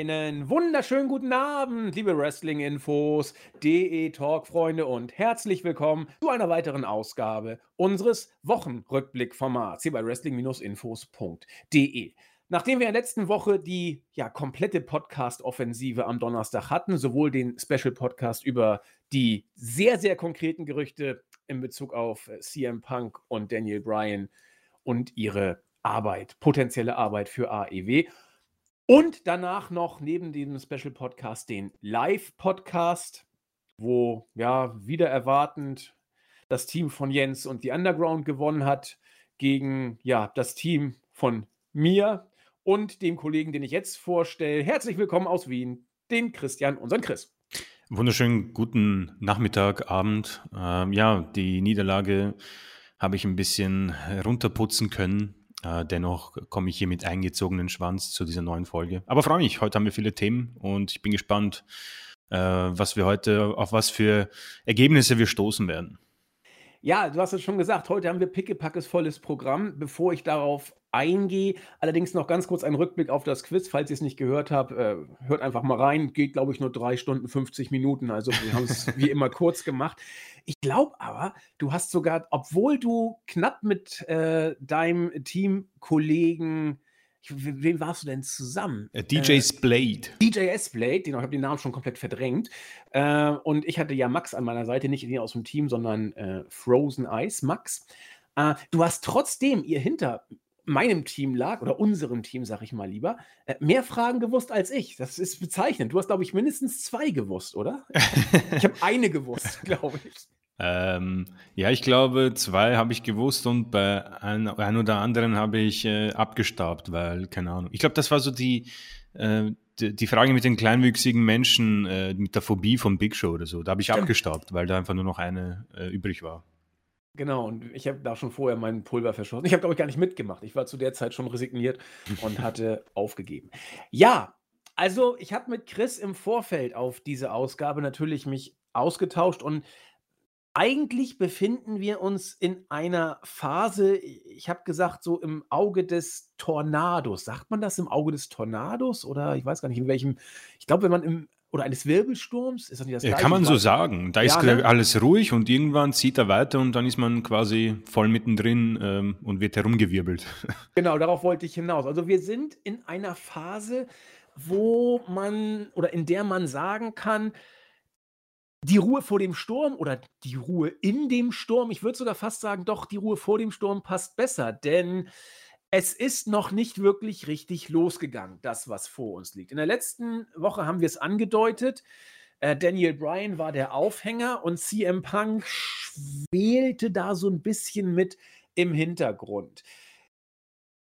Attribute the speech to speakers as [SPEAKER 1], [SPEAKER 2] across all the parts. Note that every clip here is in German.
[SPEAKER 1] Einen wunderschönen guten Abend, liebe Wrestling-Infos, DE Talk-Freunde und herzlich willkommen zu einer weiteren Ausgabe unseres Wochenrückblick-Formats hier bei Wrestling-Infos.de. Nachdem wir in der letzten Woche die ja, komplette Podcast-Offensive am Donnerstag hatten, sowohl den Special-Podcast über die sehr, sehr konkreten Gerüchte in Bezug auf CM Punk und Daniel Bryan und ihre Arbeit, potenzielle Arbeit für AEW, und danach noch neben diesem Special Podcast den Live-Podcast, wo ja wieder erwartend das Team von Jens und die Underground gewonnen hat gegen ja das Team von mir und dem Kollegen, den ich jetzt vorstelle. Herzlich willkommen aus Wien, den Christian, unseren Chris.
[SPEAKER 2] Wunderschönen guten Nachmittag, Abend. Ähm, ja, die Niederlage habe ich ein bisschen runterputzen können. Äh, dennoch komme ich hier mit eingezogenen Schwanz zu dieser neuen Folge. Aber freue mich, heute haben wir viele Themen und ich bin gespannt, äh, was wir heute, auf was für Ergebnisse wir stoßen werden.
[SPEAKER 1] Ja, du hast es schon gesagt, heute haben wir pickepackes volles Programm. Bevor ich darauf eingehe, allerdings noch ganz kurz ein Rückblick auf das Quiz, falls ihr es nicht gehört habt, äh, hört einfach mal rein. Geht, glaube ich, nur drei Stunden 50 Minuten. Also wir haben es wie immer kurz gemacht. Ich glaube aber, du hast sogar, obwohl du knapp mit äh, deinem Teamkollegen Wem warst du denn zusammen?
[SPEAKER 2] Äh, DJ äh, Splade.
[SPEAKER 1] DJ S-Blade, ich habe den Namen schon komplett verdrängt. Äh, und ich hatte ja Max an meiner Seite, nicht den aus dem Team, sondern äh, Frozen Ice, Max. Äh, du hast trotzdem, ihr hinter meinem Team lag, oder unserem Team, sag ich mal lieber, äh, mehr Fragen gewusst als ich. Das ist bezeichnend. Du hast, glaube ich, mindestens zwei gewusst, oder? ich habe eine gewusst, glaube ich.
[SPEAKER 2] Ähm, ja, ich glaube, zwei habe ich gewusst und bei ein, ein oder anderen habe ich äh, abgestaubt, weil, keine Ahnung. Ich glaube, das war so die, äh, die, die, Frage mit den kleinwüchsigen Menschen, äh, mit der Phobie von Big Show oder so. Da habe ich Stimmt. abgestaubt, weil da einfach nur noch eine äh, übrig war.
[SPEAKER 1] Genau, und ich habe da schon vorher mein Pulver verschossen. Ich habe, glaube ich, gar nicht mitgemacht. Ich war zu der Zeit schon resigniert und hatte aufgegeben. Ja, also ich habe mit Chris im Vorfeld auf diese Ausgabe natürlich mich ausgetauscht und eigentlich befinden wir uns in einer Phase, ich habe gesagt, so im Auge des Tornados. Sagt man das im Auge des Tornados? Oder ich weiß gar nicht, in welchem. Ich glaube, wenn man im. Oder eines Wirbelsturms?
[SPEAKER 2] Ist das nicht das ja, Kann man so sagen. Da ja, ist ne? alles ruhig und irgendwann zieht er weiter und dann ist man quasi voll mittendrin ähm, und wird herumgewirbelt.
[SPEAKER 1] Genau, darauf wollte ich hinaus. Also wir sind in einer Phase, wo man oder in der man sagen kann, die Ruhe vor dem Sturm oder die Ruhe in dem Sturm, ich würde sogar fast sagen, doch, die Ruhe vor dem Sturm passt besser, denn es ist noch nicht wirklich richtig losgegangen, das, was vor uns liegt. In der letzten Woche haben wir es angedeutet. Äh, Daniel Bryan war der Aufhänger und CM Punk schwelte da so ein bisschen mit im Hintergrund.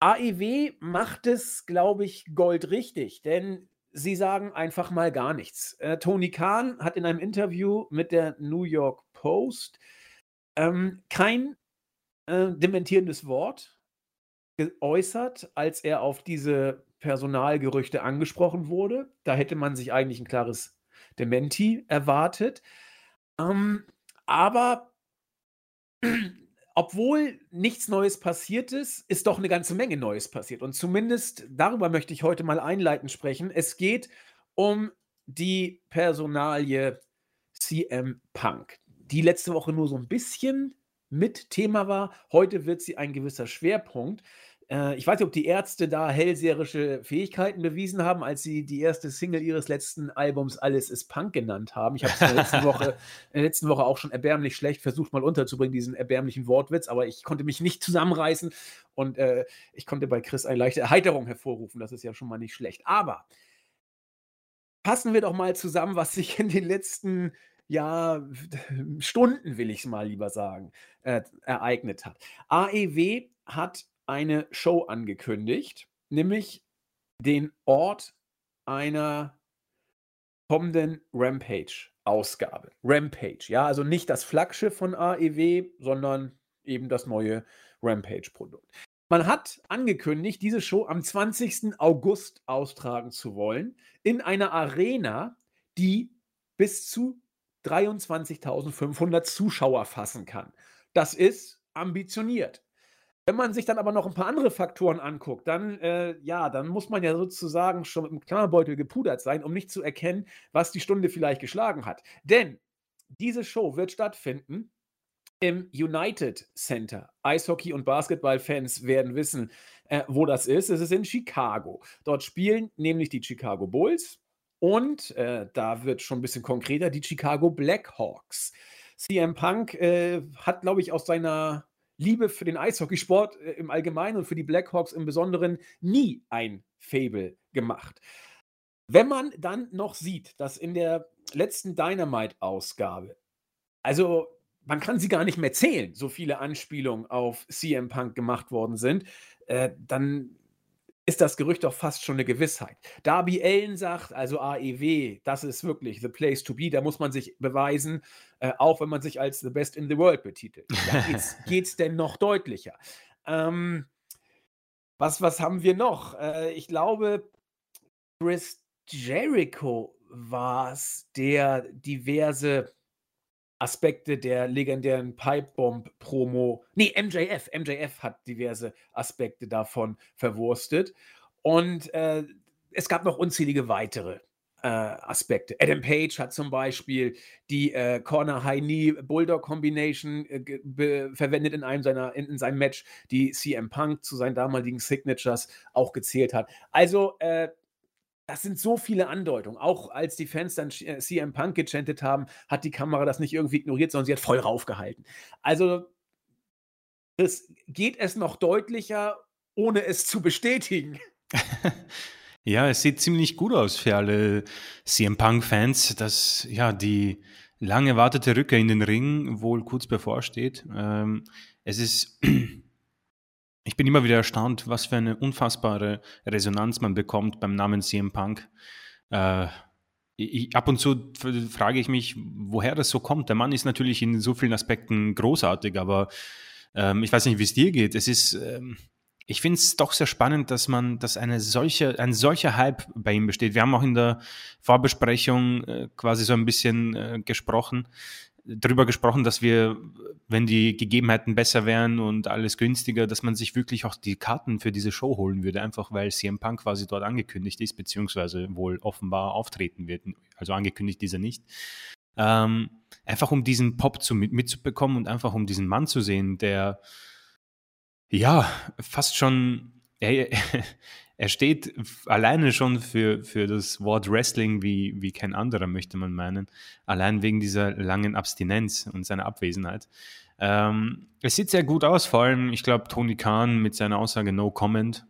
[SPEAKER 1] AEW macht es, glaube ich, goldrichtig, denn Sie sagen einfach mal gar nichts. Äh, Tony Khan hat in einem Interview mit der New York Post ähm, kein äh, dementierendes Wort geäußert, als er auf diese Personalgerüchte angesprochen wurde. Da hätte man sich eigentlich ein klares Dementi erwartet. Ähm, aber obwohl nichts Neues passiert ist, ist doch eine ganze Menge Neues passiert. Und zumindest darüber möchte ich heute mal einleitend sprechen. Es geht um die Personalie CM Punk, die letzte Woche nur so ein bisschen mit Thema war. Heute wird sie ein gewisser Schwerpunkt. Äh, ich weiß nicht, ob die Ärzte da hellseherische Fähigkeiten bewiesen haben, als sie die erste Single ihres letzten Albums Alles ist Punk genannt haben. Ich habe es in, der letzten Woche, in der letzten Woche auch schon erbärmlich schlecht versucht, mal unterzubringen, diesen erbärmlichen Wortwitz, aber ich konnte mich nicht zusammenreißen und äh, ich konnte bei Chris eine leichte Erheiterung hervorrufen. Das ist ja schon mal nicht schlecht. Aber passen wir doch mal zusammen, was sich in den letzten ja, Stunden, will ich es mal lieber sagen, äh, ereignet hat. AEW hat eine Show angekündigt, nämlich den Ort einer kommenden Rampage-Ausgabe. Rampage, ja, also nicht das Flaggschiff von AEW, sondern eben das neue Rampage-Produkt. Man hat angekündigt, diese Show am 20. August austragen zu wollen, in einer Arena, die bis zu 23.500 Zuschauer fassen kann. Das ist ambitioniert. Wenn man sich dann aber noch ein paar andere Faktoren anguckt, dann, äh, ja, dann muss man ja sozusagen schon mit dem Klammerbeutel gepudert sein, um nicht zu erkennen, was die Stunde vielleicht geschlagen hat. Denn diese Show wird stattfinden im United Center. Eishockey- und Basketballfans werden wissen, äh, wo das ist. Es ist in Chicago. Dort spielen nämlich die Chicago Bulls und äh, da wird schon ein bisschen konkreter die Chicago Blackhawks. CM Punk äh, hat, glaube ich, aus seiner Liebe für den Eishockeysport äh, im Allgemeinen und für die Blackhawks im Besonderen nie ein Fable gemacht. Wenn man dann noch sieht, dass in der letzten Dynamite-Ausgabe, also man kann sie gar nicht mehr zählen, so viele Anspielungen auf CM Punk gemacht worden sind, äh, dann ist das Gerücht doch fast schon eine Gewissheit. Darby Allen sagt, also AEW, das ist wirklich the place to be, da muss man sich beweisen, äh, auch wenn man sich als the best in the world betitelt. Ja, geht es denn noch deutlicher? Ähm, was, was haben wir noch? Äh, ich glaube, Chris Jericho war es, der diverse Aspekte der legendären Pipebomb-Promo. Nee, MJF. MJF hat diverse Aspekte davon verwurstet. Und äh, es gab noch unzählige weitere äh, Aspekte. Adam Page hat zum Beispiel die äh, Corner High Knee Bulldog Combination äh, verwendet in einem seiner in, in, seinem Match, die CM Punk zu seinen damaligen Signatures auch gezählt hat. Also äh, das sind so viele Andeutungen. Auch als die Fans dann CM äh, Punk gechantet haben, hat die Kamera das nicht irgendwie ignoriert, sondern sie hat voll raufgehalten. Also, das geht es noch deutlicher, ohne es zu bestätigen.
[SPEAKER 2] ja, es sieht ziemlich gut aus für alle CM Punk-Fans, dass ja die lange erwartete Rückkehr in den Ring wohl kurz bevorsteht. Ähm, es ist ich bin immer wieder erstaunt, was für eine unfassbare Resonanz man bekommt beim Namen CM Punk. Äh, ich, ab und zu frage ich mich, woher das so kommt. Der Mann ist natürlich in so vielen Aspekten großartig, aber ähm, ich weiß nicht, wie es dir geht. Es ist, ähm, ich finde es doch sehr spannend, dass man, dass eine solche, ein solcher Hype bei ihm besteht. Wir haben auch in der Vorbesprechung äh, quasi so ein bisschen äh, gesprochen, darüber gesprochen, dass wir, wenn die Gegebenheiten besser wären und alles günstiger, dass man sich wirklich auch die Karten für diese Show holen würde, einfach weil CM Punk quasi dort angekündigt ist, beziehungsweise wohl offenbar auftreten wird. Also angekündigt ist er nicht. Ähm, einfach um diesen Pop zu, mit, mitzubekommen und einfach um diesen Mann zu sehen, der ja fast schon er, er steht alleine schon für, für das Wort Wrestling wie, wie kein anderer, möchte man meinen. Allein wegen dieser langen Abstinenz und seiner Abwesenheit. Ähm, es sieht sehr gut aus, vor allem, ich glaube, Tony Khan mit seiner Aussage No Comment.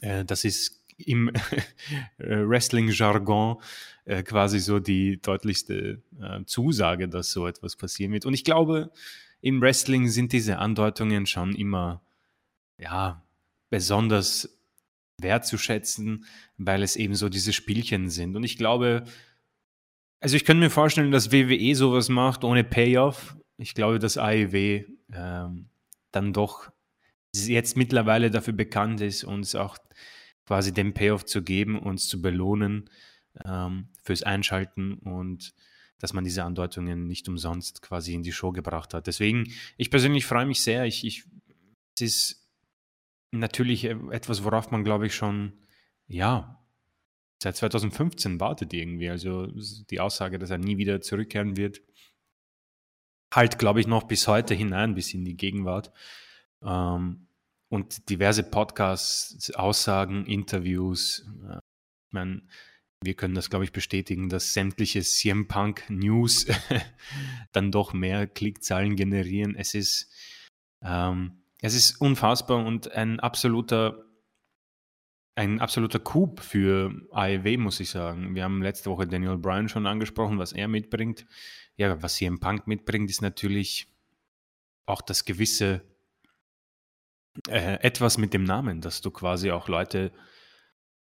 [SPEAKER 2] Äh, das ist im Wrestling-Jargon äh, quasi so die deutlichste äh, Zusage, dass so etwas passieren wird. Und ich glaube, im Wrestling sind diese Andeutungen schon immer, ja, besonders wertzuschätzen, weil es eben so diese Spielchen sind. Und ich glaube, also ich könnte mir vorstellen, dass WWE sowas macht ohne Payoff. Ich glaube, dass AEW ähm, dann doch jetzt mittlerweile dafür bekannt ist, uns auch quasi den Payoff zu geben, uns zu belohnen ähm, fürs Einschalten und dass man diese Andeutungen nicht umsonst quasi in die Show gebracht hat. Deswegen, ich persönlich freue mich sehr. Ich, ich, es ist natürlich äh, etwas, worauf man, glaube ich, schon, ja, seit 2015 wartet irgendwie. Also die Aussage, dass er nie wieder zurückkehren wird, halt, glaube ich, noch bis heute hinein, bis in die Gegenwart. Ähm, und diverse Podcasts, Aussagen, Interviews. Äh, ich meine, wir können das, glaube ich, bestätigen, dass sämtliche CM Punk News dann doch mehr Klickzahlen generieren. Es ist, ähm, es ist unfassbar und ein absoluter, ein absoluter Coup für AEW, muss ich sagen. Wir haben letzte Woche Daniel Bryan schon angesprochen, was er mitbringt. Ja, was CM Punk mitbringt, ist natürlich auch das gewisse äh, etwas mit dem Namen, dass du quasi auch Leute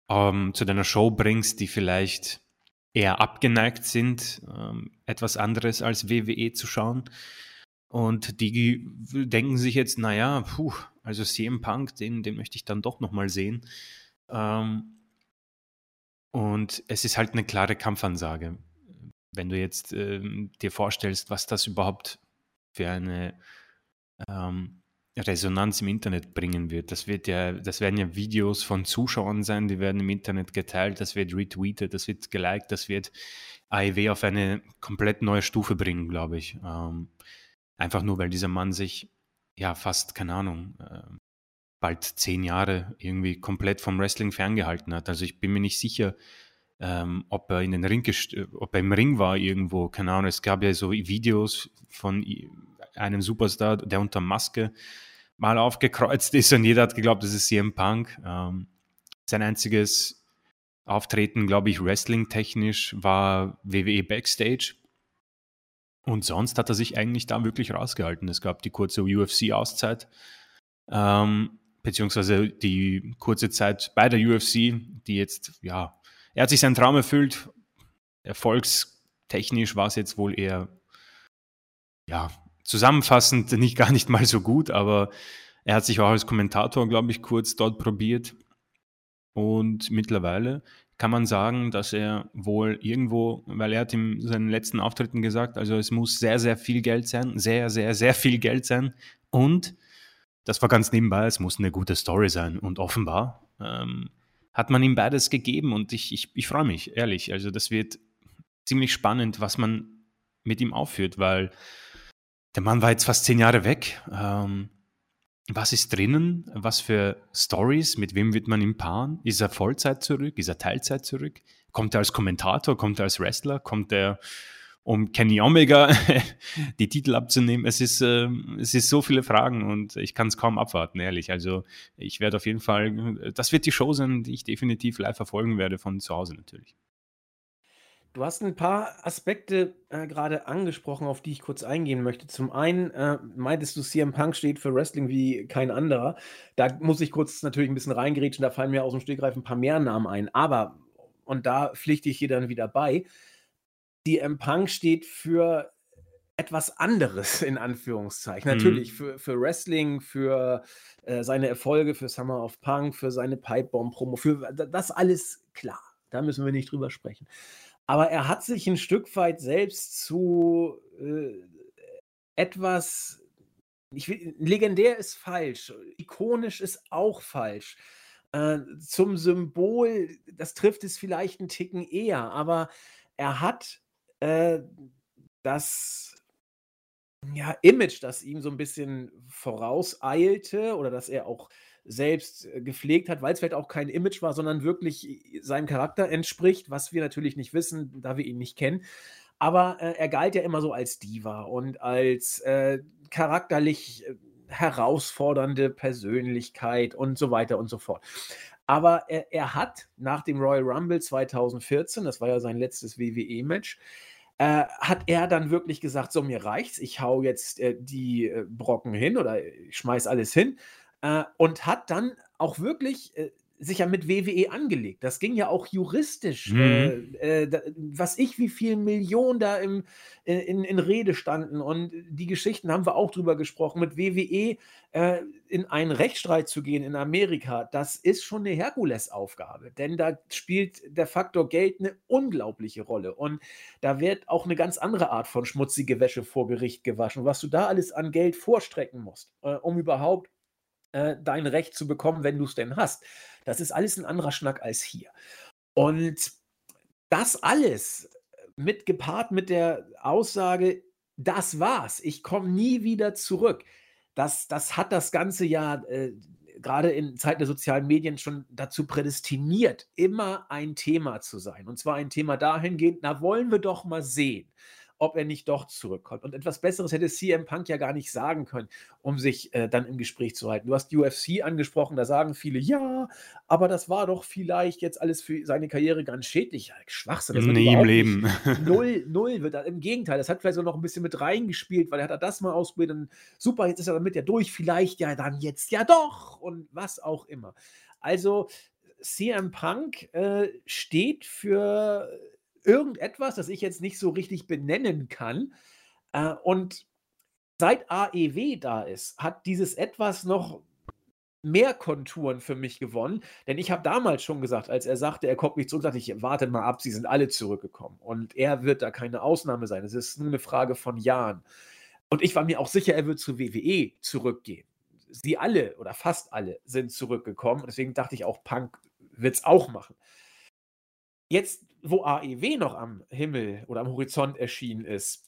[SPEAKER 2] ähm, zu deiner Show bringst, die vielleicht eher abgeneigt sind, ähm, etwas anderes als WWE zu schauen. Und die denken sich jetzt, naja, puh, also CM Punk, den, den möchte ich dann doch nochmal sehen. Ähm, und es ist halt eine klare Kampfansage. Wenn du jetzt ähm, dir vorstellst, was das überhaupt für eine, ähm, Resonanz im Internet bringen wird. Das wird ja, das werden ja Videos von Zuschauern sein, die werden im Internet geteilt, das wird retweetet, das wird geliked, das wird AEW auf eine komplett neue Stufe bringen, glaube ich. Ähm, einfach nur, weil dieser Mann sich ja fast, keine Ahnung, äh, bald zehn Jahre irgendwie komplett vom Wrestling ferngehalten hat. Also ich bin mir nicht sicher, ähm, ob er in den Ring, ob er im Ring war irgendwo, keine Ahnung. Es gab ja so Videos von einem Superstar, der unter Maske mal aufgekreuzt ist und jeder hat geglaubt, das ist CM Punk. Ähm, sein einziges Auftreten, glaube ich, wrestling-technisch war WWE Backstage. Und sonst hat er sich eigentlich da wirklich rausgehalten. Es gab die kurze UFC-Auszeit, ähm, beziehungsweise die kurze Zeit bei der UFC, die jetzt, ja, er hat sich seinen Traum erfüllt. Erfolgstechnisch war es jetzt wohl eher, ja, zusammenfassend nicht gar nicht mal so gut, aber er hat sich auch als Kommentator, glaube ich, kurz dort probiert. Und mittlerweile kann man sagen, dass er wohl irgendwo, weil er hat in seinen letzten Auftritten gesagt, also es muss sehr, sehr viel Geld sein, sehr, sehr, sehr viel Geld sein. Und das war ganz nebenbei, es muss eine gute Story sein. Und offenbar ähm, hat man ihm beides gegeben und ich, ich, ich freue mich, ehrlich. Also das wird ziemlich spannend, was man mit ihm aufführt, weil der Mann war jetzt fast zehn Jahre weg. Ähm, was ist drinnen? Was für Stories? Mit wem wird man im paaren? Ist er Vollzeit zurück? Ist er Teilzeit zurück? Kommt er als Kommentator? Kommt er als Wrestler? Kommt er, um Kenny Omega die Titel abzunehmen? Es ist, äh, es ist so viele Fragen und ich kann es kaum abwarten, ehrlich. Also ich werde auf jeden Fall, das wird die Show sein, die ich definitiv live verfolgen werde von zu Hause natürlich.
[SPEAKER 1] Du hast ein paar Aspekte äh, gerade angesprochen, auf die ich kurz eingehen möchte. Zum einen äh, meintest du, CM Punk steht für Wrestling wie kein anderer. Da muss ich kurz natürlich ein bisschen reingrätschen, da fallen mir aus dem Stegreif ein paar mehr Namen ein. Aber, und da pflichte ich hier dann wieder bei, CM Punk steht für etwas anderes, in Anführungszeichen. Mhm. Natürlich für, für Wrestling, für äh, seine Erfolge, für Summer of Punk, für seine Pipebomb-Promo, für das alles klar. Da müssen wir nicht drüber sprechen. Aber er hat sich ein Stück weit selbst zu äh, etwas, ich will, legendär ist falsch, ikonisch ist auch falsch. Äh, zum Symbol, das trifft es vielleicht einen Ticken eher, aber er hat äh, das ja, Image, das ihm so ein bisschen vorauseilte oder dass er auch selbst äh, gepflegt hat, weil es vielleicht auch kein Image war, sondern wirklich äh, seinem Charakter entspricht, was wir natürlich nicht wissen, da wir ihn nicht kennen. Aber äh, er galt ja immer so als Diva und als äh, charakterlich äh, herausfordernde Persönlichkeit und so weiter und so fort. Aber er, er, hat nach dem Royal Rumble 2014, das war ja sein letztes WWE-Match, äh, hat er dann wirklich gesagt, so mir reicht's, ich hau jetzt äh, die äh, Brocken hin oder ich schmeiß alles hin äh, und hat dann auch wirklich äh, sich ja mit WWE angelegt. Das ging ja auch juristisch. Mhm. Äh, da, was ich, wie viele Millionen da im, äh, in, in Rede standen. Und die Geschichten haben wir auch drüber gesprochen. Mit WWE äh, in einen Rechtsstreit zu gehen in Amerika, das ist schon eine Herkulesaufgabe. Denn da spielt der Faktor Geld eine unglaubliche Rolle. Und da wird auch eine ganz andere Art von schmutzige Wäsche vor Gericht gewaschen. Was du da alles an Geld vorstrecken musst, äh, um überhaupt äh, dein Recht zu bekommen, wenn du es denn hast. Das ist alles ein anderer Schnack als hier. Und das alles mit gepaart mit der Aussage, das war's, ich komme nie wieder zurück. Das, das hat das ganze ja äh, gerade in Zeiten der sozialen Medien schon dazu prädestiniert, immer ein Thema zu sein. Und zwar ein Thema dahingehend, na wollen wir doch mal sehen ob er nicht doch zurückkommt. Und etwas Besseres hätte CM Punk ja gar nicht sagen können, um sich äh, dann im Gespräch zu halten. Du hast UFC angesprochen, da sagen viele, ja, aber das war doch vielleicht jetzt alles für seine Karriere ganz schädlich. Ja, Schwachsinn. Das
[SPEAKER 2] Nie im Leben.
[SPEAKER 1] Null, null wird Im Gegenteil, das hat vielleicht so noch ein bisschen mit reingespielt, weil er hat das mal ausprobiert und super, jetzt ist er damit ja durch, vielleicht ja dann jetzt ja doch und was auch immer. Also CM Punk äh, steht für irgendetwas, das ich jetzt nicht so richtig benennen kann. Äh, und seit AEW da ist, hat dieses etwas noch mehr Konturen für mich gewonnen. Denn ich habe damals schon gesagt, als er sagte, er kommt nicht zurück, sagte ich, warte mal ab, sie sind alle zurückgekommen. Und er wird da keine Ausnahme sein. Es ist nur eine Frage von Jahren. Und ich war mir auch sicher, er wird zu WWE zurückgehen. sie alle oder fast alle sind zurückgekommen. Deswegen dachte ich auch, Punk wird es auch machen. Jetzt, wo AEW noch am Himmel oder am Horizont erschienen ist,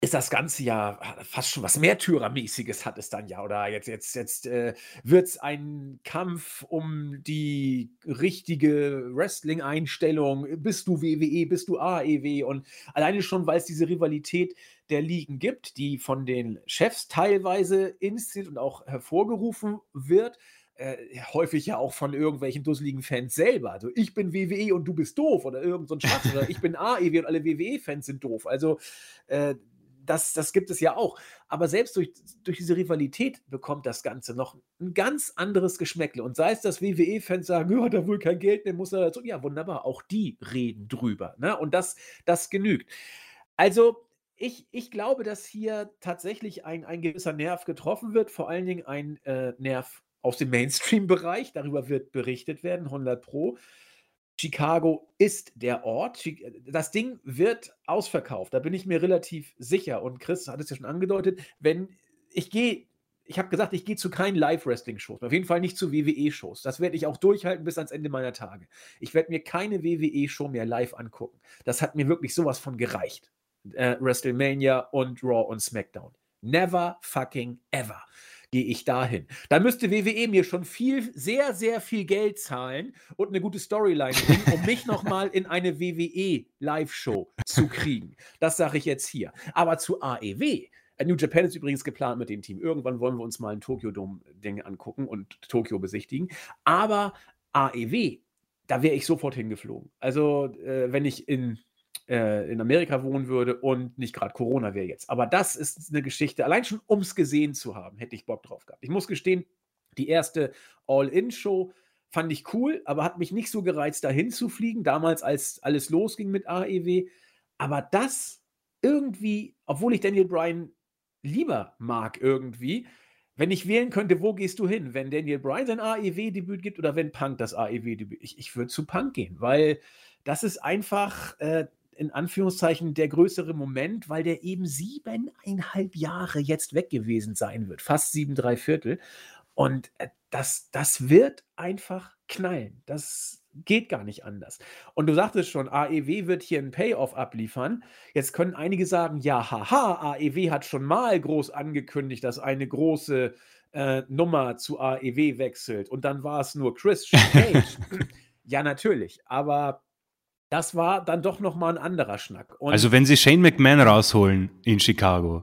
[SPEAKER 1] ist das Ganze ja fast schon was Märtyrermäßiges hat es dann ja. Oder jetzt, jetzt, jetzt äh, wird es ein Kampf um die richtige Wrestling-Einstellung. Bist du WWE, bist du AEW? Und alleine schon, weil es diese Rivalität der Ligen gibt, die von den Chefs teilweise inszeniert und auch hervorgerufen wird. Äh, häufig ja auch von irgendwelchen dusseligen Fans selber. Also ich bin WWE und du bist doof oder irgend so ein Schatz oder ich bin AEW und alle WWE-Fans sind doof. Also äh, das, das gibt es ja auch. Aber selbst durch, durch diese Rivalität bekommt das Ganze noch ein ganz anderes Geschmäckle. Und sei es, dass WWE-Fans sagen, ja, er wohl kein Geld mehr, muss er dazu. Ja, wunderbar, auch die reden drüber. Ne? Und das, das genügt. Also, ich, ich glaube, dass hier tatsächlich ein, ein gewisser Nerv getroffen wird, vor allen Dingen ein äh, Nerv aus dem Mainstream-Bereich. Darüber wird berichtet werden, 100 Pro. Chicago ist der Ort. Das Ding wird ausverkauft, da bin ich mir relativ sicher. Und Chris hat es ja schon angedeutet, wenn ich gehe, ich habe gesagt, ich gehe zu keinen Live-Wrestling-Shows, auf jeden Fall nicht zu WWE-Shows. Das werde ich auch durchhalten bis ans Ende meiner Tage. Ich werde mir keine WWE-Show mehr live angucken. Das hat mir wirklich sowas von gereicht. Äh, WrestleMania und Raw und SmackDown. Never fucking ever gehe ich dahin. Da müsste WWE mir schon viel, sehr, sehr viel Geld zahlen und eine gute Storyline bringen, um mich nochmal in eine WWE Live-Show zu kriegen. Das sage ich jetzt hier. Aber zu AEW. New Japan ist übrigens geplant mit dem Team. Irgendwann wollen wir uns mal ein Tokyo Dome-Ding angucken und Tokio besichtigen. Aber AEW, da wäre ich sofort hingeflogen. Also, äh, wenn ich in äh, in Amerika wohnen würde und nicht gerade Corona wäre jetzt. Aber das ist eine Geschichte, allein schon um es gesehen zu haben, hätte ich Bock drauf gehabt. Ich muss gestehen, die erste All-In-Show fand ich cool, aber hat mich nicht so gereizt, dahin zu fliegen, damals, als alles losging mit AEW. Aber das irgendwie, obwohl ich Daniel Bryan lieber mag irgendwie, wenn ich wählen könnte, wo gehst du hin? Wenn Daniel Bryan sein AEW-Debüt gibt oder wenn Punk das AEW-Debüt? Ich, ich würde zu Punk gehen, weil das ist einfach, äh, in Anführungszeichen der größere Moment, weil der eben siebeneinhalb Jahre jetzt weg gewesen sein wird. Fast sieben, drei Viertel. Und äh, das, das wird einfach knallen. Das geht gar nicht anders. Und du sagtest schon, AEW wird hier einen Payoff abliefern. Jetzt können einige sagen, ja, haha, AEW hat schon mal groß angekündigt, dass eine große äh, Nummer zu AEW wechselt. Und dann war es nur Christian Cage. ja, natürlich. Aber das war dann doch nochmal ein anderer Schnack.
[SPEAKER 2] Und also wenn sie Shane McMahon rausholen in Chicago,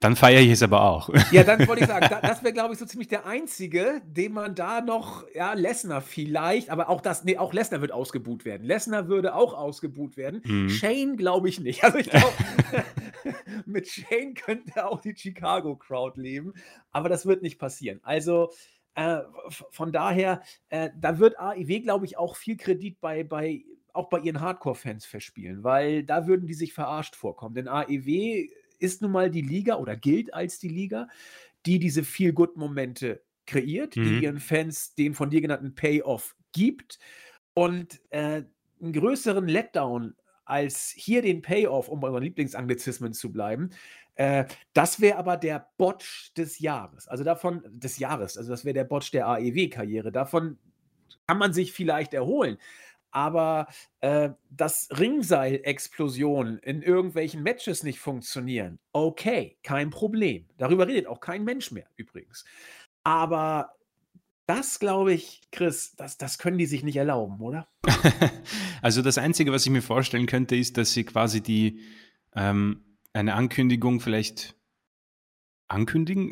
[SPEAKER 2] dann feiere ich es aber auch.
[SPEAKER 1] Ja, dann wollte ich sagen, da, das wäre, glaube ich, so ziemlich der einzige, den man da noch, ja, Lesnar vielleicht, aber auch das, nee, auch Lesnar wird ausgebuht werden. Lesnar würde auch ausgebuht werden. Mhm. Shane glaube ich nicht. Also ich glaube, mit Shane könnte auch die Chicago Crowd leben, aber das wird nicht passieren. Also äh, von daher, äh, da wird AIW, glaube ich, auch viel Kredit bei, bei auch bei ihren Hardcore-Fans verspielen, weil da würden die sich verarscht vorkommen. Denn AEW ist nun mal die Liga oder gilt als die Liga, die diese Feel-Good-Momente kreiert, mhm. die ihren Fans den von dir genannten Payoff gibt. Und äh, einen größeren Letdown als hier den Payoff, um bei unseren Lieblingsanglizismen zu bleiben, äh, das wäre aber der Botch des Jahres. Also davon, des Jahres, also das wäre der Botch der AEW-Karriere. Davon kann man sich vielleicht erholen aber äh, dass Ringseil-Explosionen in irgendwelchen Matches nicht funktionieren, okay, kein Problem. Darüber redet auch kein Mensch mehr übrigens. Aber das glaube ich, Chris, das, das können die sich nicht erlauben, oder?
[SPEAKER 2] also das Einzige, was ich mir vorstellen könnte, ist, dass sie quasi die ähm, eine Ankündigung vielleicht ankündigen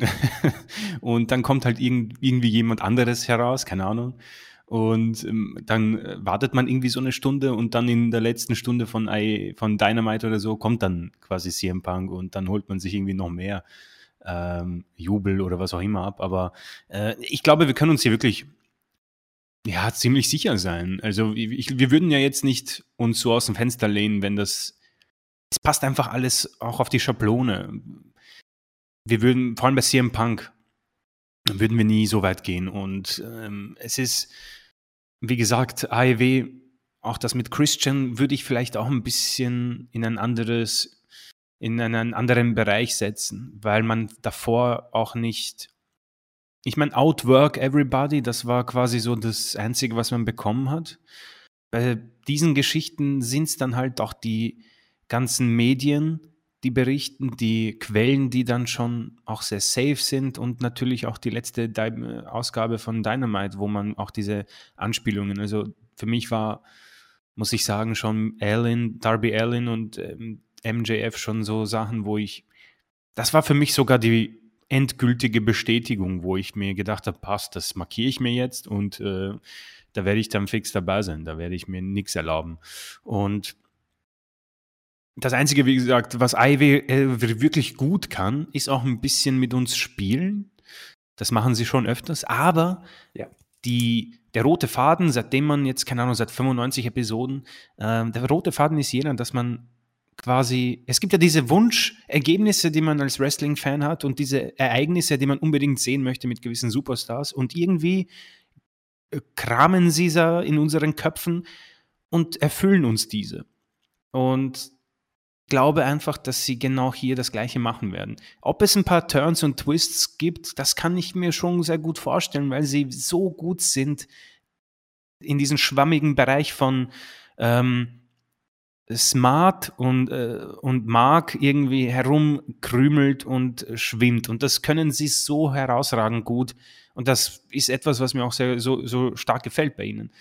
[SPEAKER 2] und dann kommt halt irgend, irgendwie jemand anderes heraus, keine Ahnung, und ähm, dann äh, wartet man irgendwie so eine Stunde und dann in der letzten Stunde von, I, von Dynamite oder so kommt dann quasi CM Punk und dann holt man sich irgendwie noch mehr ähm, Jubel oder was auch immer ab. Aber äh, ich glaube, wir können uns hier wirklich ja, ziemlich sicher sein. Also ich, wir würden ja jetzt nicht uns so aus dem Fenster lehnen, wenn das es passt einfach alles auch auf die Schablone. Wir würden, vor allem bei CM Punk, würden wir nie so weit gehen. Und ähm, es ist, wie gesagt, AEW, auch das mit Christian würde ich vielleicht auch ein bisschen in ein anderes, in einen anderen Bereich setzen, weil man davor auch nicht ich meine, Outwork Everybody, das war quasi so das Einzige, was man bekommen hat. Bei diesen Geschichten sind es dann halt auch die ganzen Medien, die berichten, die Quellen, die dann schon auch sehr safe sind und natürlich auch die letzte Ausgabe von Dynamite, wo man auch diese Anspielungen, also für mich war, muss ich sagen, schon Allen, Darby Allen und ähm, MJF schon so Sachen, wo ich, das war für mich sogar die endgültige Bestätigung, wo ich mir gedacht habe, passt, das markiere ich mir jetzt und äh, da werde ich dann fix dabei sein, da werde ich mir nichts erlauben. Und das Einzige, wie gesagt, was Ivy wirklich gut kann, ist auch ein bisschen mit uns spielen. Das machen sie schon öfters, aber ja. die, der rote Faden, seitdem man jetzt, keine Ahnung, seit 95 Episoden, äh, der rote Faden ist jener, dass man quasi, es gibt ja diese Wunschergebnisse, die man als Wrestling-Fan hat und diese Ereignisse, die man unbedingt sehen möchte mit gewissen Superstars und irgendwie kramen sie da in unseren Köpfen und erfüllen uns diese. Und glaube einfach, dass sie genau hier das Gleiche machen werden. Ob es ein paar Turns und Twists gibt, das kann ich mir schon sehr gut vorstellen, weil sie so gut sind in diesem schwammigen Bereich von ähm, smart und, äh, und mag irgendwie herumkrümelt und schwimmt. Und das können sie so herausragend gut. Und das ist etwas, was mir auch sehr, so, so stark gefällt bei ihnen.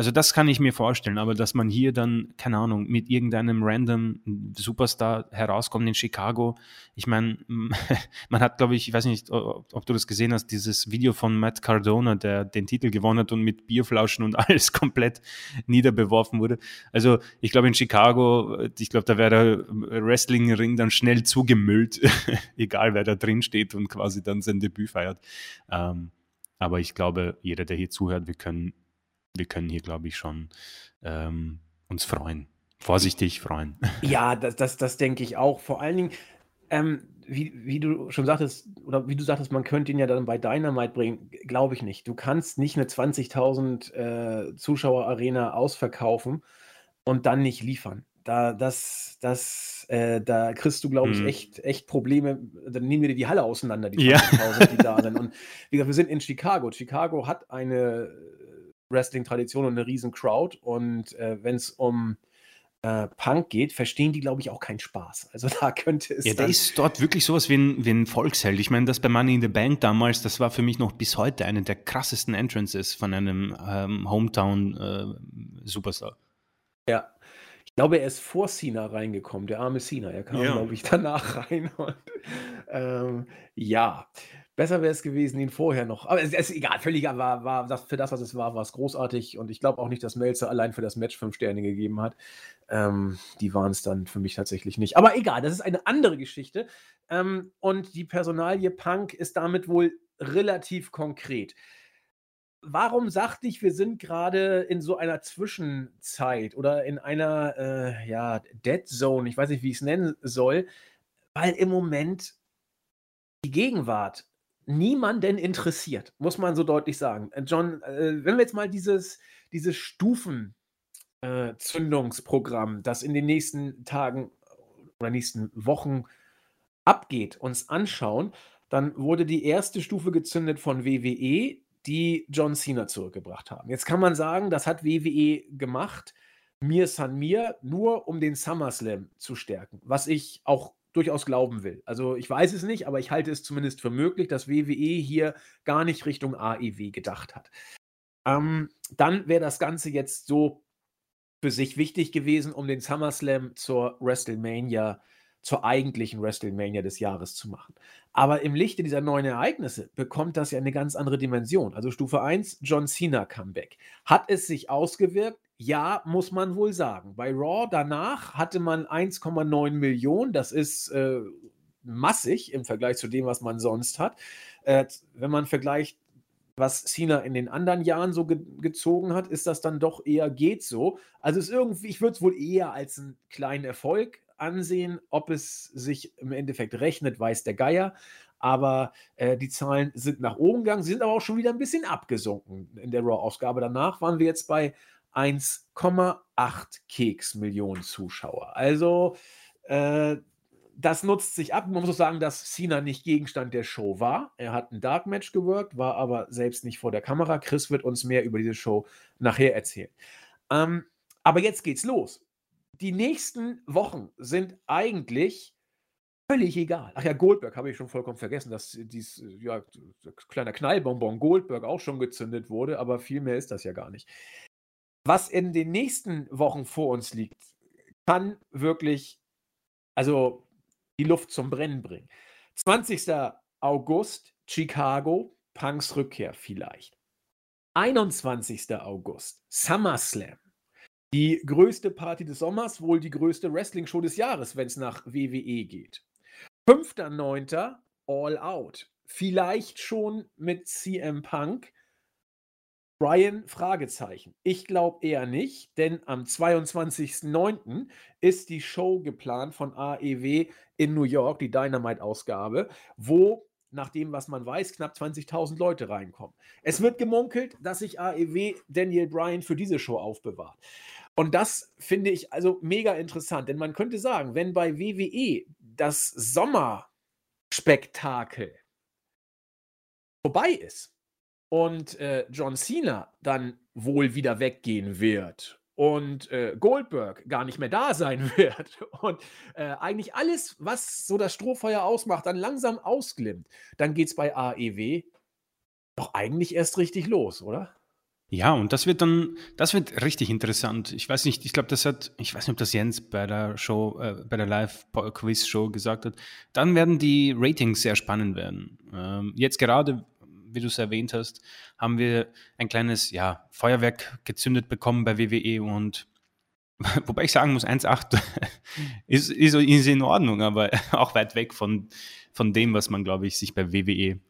[SPEAKER 2] Also das kann ich mir vorstellen, aber dass man hier dann, keine Ahnung, mit irgendeinem random Superstar herauskommt in Chicago. Ich meine, man hat, glaube ich, ich weiß nicht, ob du das gesehen hast, dieses Video von Matt Cardona, der den Titel gewonnen hat und mit Bierflaschen und alles komplett niederbeworfen wurde. Also ich glaube in Chicago, ich glaube, da wäre der Wrestling-Ring dann schnell zugemüllt, egal wer da drin steht und quasi dann sein Debüt feiert. Ähm, aber ich glaube, jeder, der hier zuhört, wir können wir können hier, glaube ich, schon ähm, uns freuen. Vorsichtig freuen.
[SPEAKER 1] Ja, das, das, das denke ich auch. Vor allen Dingen, ähm, wie, wie du schon sagtest, oder wie du sagtest, man könnte ihn ja dann bei Dynamite bringen, glaube ich nicht. Du kannst nicht eine 20.000 äh, Zuschauer-Arena ausverkaufen und dann nicht liefern. Da, das, das, äh, da kriegst du, glaube ich, hm. echt, echt Probleme. Dann nehmen wir dir die Halle auseinander, die 20.000, ja. die da sind. Und wie gesagt, wir sind in Chicago. Chicago hat eine Wrestling-Tradition und eine riesen Crowd. Und äh, wenn es um äh, Punk geht, verstehen die, glaube ich, auch keinen Spaß. Also da könnte es.
[SPEAKER 2] Ja, da ist dort wirklich sowas wie ein, wie ein Volksheld. Ich meine, das bei Money in the Bank damals, das war für mich noch bis heute eine der krassesten Entrances von einem ähm, Hometown-Superstar.
[SPEAKER 1] Äh, ja. Ich glaube, er ist vor Cena reingekommen, der arme Cena. Er kam, ja. glaube ich, danach rein. Und, ähm, ja, Besser wäre es gewesen, ihn vorher noch. Aber es ist egal, völlig war, war das, für das, was es war, war es großartig. Und ich glaube auch nicht, dass Melzer allein für das Match fünf Sterne gegeben hat. Ähm, die waren es dann für mich tatsächlich nicht. Aber egal, das ist eine andere Geschichte. Ähm, und die Personalie Punk ist damit wohl relativ konkret. Warum sagte ich, wir sind gerade in so einer Zwischenzeit oder in einer äh, ja, Dead Zone, ich weiß nicht, wie ich es nennen soll, weil im Moment die Gegenwart niemanden interessiert, muss man so deutlich sagen. Äh, John, äh, wenn wir jetzt mal dieses, dieses Stufenzündungsprogramm, äh, das in den nächsten Tagen oder nächsten Wochen abgeht, uns anschauen, dann wurde die erste Stufe gezündet von WWE, die John Cena zurückgebracht haben. Jetzt kann man sagen, das hat WWE gemacht, mir san mir, nur um den SummerSlam zu stärken, was ich auch durchaus glauben will. Also ich weiß es nicht, aber ich halte es zumindest für möglich, dass WWE hier gar nicht Richtung AEW gedacht hat. Ähm, dann wäre das Ganze jetzt so für sich wichtig gewesen, um den SummerSlam zur WrestleMania, zur eigentlichen WrestleMania des Jahres zu machen. Aber im Lichte dieser neuen Ereignisse bekommt das ja eine ganz andere Dimension. Also Stufe 1, John Cena Comeback. Hat es sich ausgewirkt? Ja, muss man wohl sagen. Bei Raw danach hatte man 1,9 Millionen. Das ist äh, massig im Vergleich zu dem, was man sonst hat. Äh, wenn man vergleicht, was Cena in den anderen Jahren so ge gezogen hat, ist das dann doch eher geht so. Also ist irgendwie, ich würde es wohl eher als einen kleinen Erfolg ansehen. Ob es sich im Endeffekt rechnet, weiß der Geier. Aber äh, die Zahlen sind nach oben gegangen, sind aber auch schon wieder ein bisschen abgesunken in der Raw-Ausgabe. Danach waren wir jetzt bei 1,8 Keks Millionen Zuschauer. Also äh, das nutzt sich ab. Man muss auch sagen, dass Cena nicht Gegenstand der Show war. Er hat ein Dark Match gewirkt, war aber selbst nicht vor der Kamera. Chris wird uns mehr über diese Show nachher erzählen. Ähm, aber jetzt geht's los. Die nächsten Wochen sind eigentlich völlig egal. Ach ja, Goldberg habe ich schon vollkommen vergessen, dass dieses ja, kleiner Knallbonbon Goldberg auch schon gezündet wurde, aber viel mehr ist das ja gar nicht. Was in den nächsten Wochen vor uns liegt, kann wirklich, also die Luft zum Brennen bringen. 20. August, Chicago, Punks Rückkehr vielleicht. 21. August, SummerSlam. Die größte Party des Sommers, wohl die größte Wrestling-Show des Jahres, wenn es nach WWE geht. 5.9. All Out. Vielleicht schon mit CM Punk. Brian, Fragezeichen. Ich glaube eher nicht, denn am 22.09. ist die Show geplant von AEW in New York, die Dynamite-Ausgabe, wo, nach dem, was man weiß, knapp 20.000 Leute reinkommen. Es wird gemunkelt, dass sich AEW Daniel Bryan für diese Show aufbewahrt. Und das finde ich also mega interessant, denn man könnte sagen, wenn bei WWE das Sommerspektakel vorbei ist, und äh, John Cena dann wohl wieder weggehen wird und äh, Goldberg gar nicht mehr da sein wird und äh, eigentlich alles, was so das Strohfeuer ausmacht, dann langsam ausglimmt, dann geht es bei AEW doch eigentlich erst richtig los, oder?
[SPEAKER 2] Ja, und das wird dann, das wird richtig interessant. Ich weiß nicht, ich glaube, das hat, ich weiß nicht, ob das Jens bei der Show, äh, bei der Live-Quiz-Show gesagt hat. Dann werden die Ratings sehr spannend werden. Ähm, jetzt gerade wie du es erwähnt hast, haben wir ein kleines ja, Feuerwerk gezündet bekommen bei WWE und wobei ich sagen muss, 1,8 ist, ist, ist in Ordnung, aber auch weit weg von, von dem, was man, glaube ich, sich bei WWE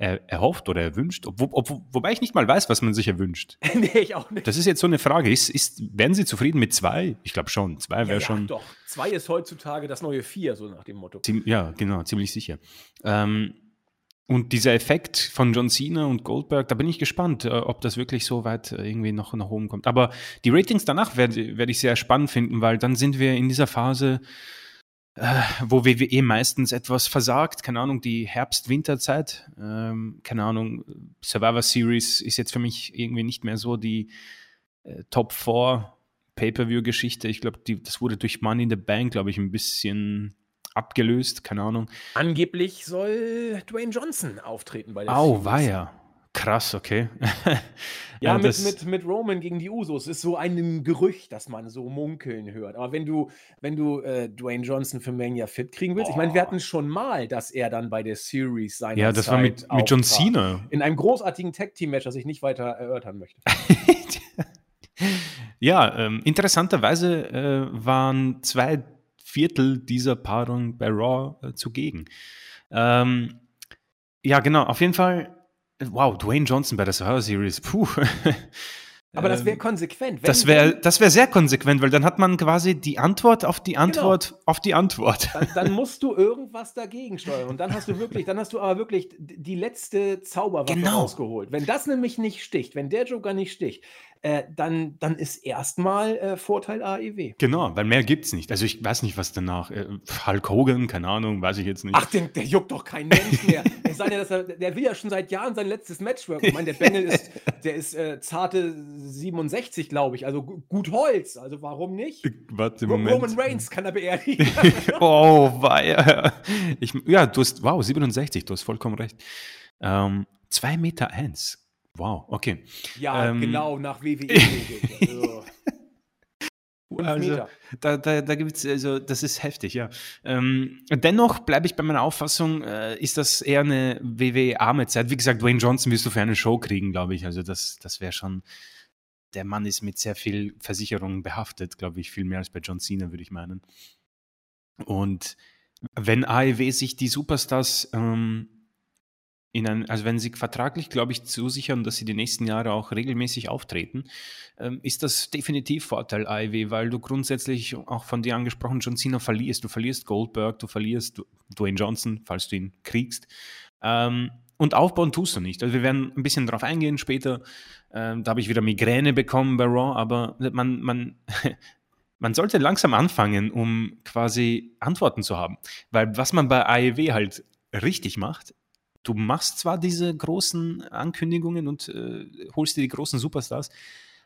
[SPEAKER 2] erhofft oder erwünscht, ob, ob, wobei ich nicht mal weiß, was man sich erwünscht. nee, ich auch nicht. Das ist jetzt so eine Frage. Ist, ist, werden Sie zufrieden mit zwei? Ich glaube schon. Zwei wäre ja, schon.
[SPEAKER 1] Doch, zwei ist heutzutage das neue vier, so nach dem Motto.
[SPEAKER 2] Ja, genau, ziemlich sicher. Ähm, und dieser Effekt von John Cena und Goldberg, da bin ich gespannt, äh, ob das wirklich so weit äh, irgendwie noch nach oben kommt. Aber die Ratings danach werde werd ich sehr spannend finden, weil dann sind wir in dieser Phase, äh, wo WWE meistens etwas versagt. Keine Ahnung, die Herbst-Winterzeit. Ähm, keine Ahnung, Survivor Series ist jetzt für mich irgendwie nicht mehr so die äh, Top 4 Pay-Per-View-Geschichte. Ich glaube, das wurde durch Money in the Bank, glaube ich, ein bisschen abgelöst, keine Ahnung.
[SPEAKER 1] Angeblich soll Dwayne Johnson auftreten bei der
[SPEAKER 2] Au, war ja. Krass, okay.
[SPEAKER 1] ja, mit, mit, mit Roman gegen die Usos ist so ein Gerücht, das man so munkeln hört. Aber wenn du, wenn du äh, Dwayne Johnson für Mania fit kriegen willst, oh. ich meine, wir hatten schon mal, dass er dann bei der Series sein
[SPEAKER 2] Ja, das Zeit war mit, mit John Cena.
[SPEAKER 1] In einem großartigen Tag-Team-Match, das ich nicht weiter erörtern möchte.
[SPEAKER 2] ja, ähm, interessanterweise äh, waren zwei Viertel dieser Paarung bei Raw äh, zugegen. Ähm, ja, genau, auf jeden Fall. Wow, Dwayne Johnson bei der Survivor Series. Puh.
[SPEAKER 1] Aber das wäre ähm, konsequent.
[SPEAKER 2] das wäre das wär sehr konsequent, weil dann hat man quasi die Antwort auf die Antwort genau. auf die Antwort.
[SPEAKER 1] Dann, dann, musst du irgendwas dagegen steuern. Und dann hast du wirklich, dann hast du aber wirklich die letzte Zauberwaffe genau. rausgeholt. Wenn das nämlich nicht sticht, wenn der Joker nicht sticht, äh, dann, dann ist erstmal äh, Vorteil AEW.
[SPEAKER 2] Genau, weil mehr gibt es nicht. Also ich weiß nicht, was danach. Äh, Hulk Hogan, keine Ahnung, weiß ich jetzt nicht.
[SPEAKER 1] Ach, der, der juckt doch kein Mensch mehr. es sei denn, dass er, der will ja schon seit Jahren sein letztes Match worken. Ich meine, der Bengel ist, der ist äh, zarte 67, glaube ich. Also gut Holz. Also warum nicht? Äh,
[SPEAKER 2] warte, Moment.
[SPEAKER 1] Roman Reigns kann er beerdigen.
[SPEAKER 2] oh, weia. Ich, ja, du hast, wow, 67, du hast vollkommen recht. Ähm, 2 Meter eins. Wow, okay.
[SPEAKER 1] Ja, ähm, genau, nach WWE.
[SPEAKER 2] Also, also da, da, da gibt es, also das ist heftig, ja. Ähm, dennoch bleibe ich bei meiner Auffassung, äh, ist das eher eine WWE-arme Zeit. Wie gesagt, Dwayne Johnson wirst du für eine Show kriegen, glaube ich. Also das, das wäre schon, der Mann ist mit sehr viel Versicherungen behaftet, glaube ich, viel mehr als bei John Cena, würde ich meinen. Und wenn AEW sich die Superstars ähm, in ein, also wenn sie vertraglich, glaube ich, zusichern, dass sie die nächsten Jahre auch regelmäßig auftreten, ähm, ist das definitiv Vorteil AEW, weil du grundsätzlich auch von dir angesprochen John Cena verlierst. Du verlierst Goldberg, du verlierst Dwayne Johnson, falls du ihn kriegst. Ähm, und aufbauen tust du nicht. Also wir werden ein bisschen drauf eingehen später. Ähm, da habe ich wieder Migräne bekommen bei Raw, aber man, man man sollte langsam anfangen, um quasi Antworten zu haben. Weil was man bei AEW halt richtig macht, du machst zwar diese großen Ankündigungen und äh, holst dir die großen Superstars,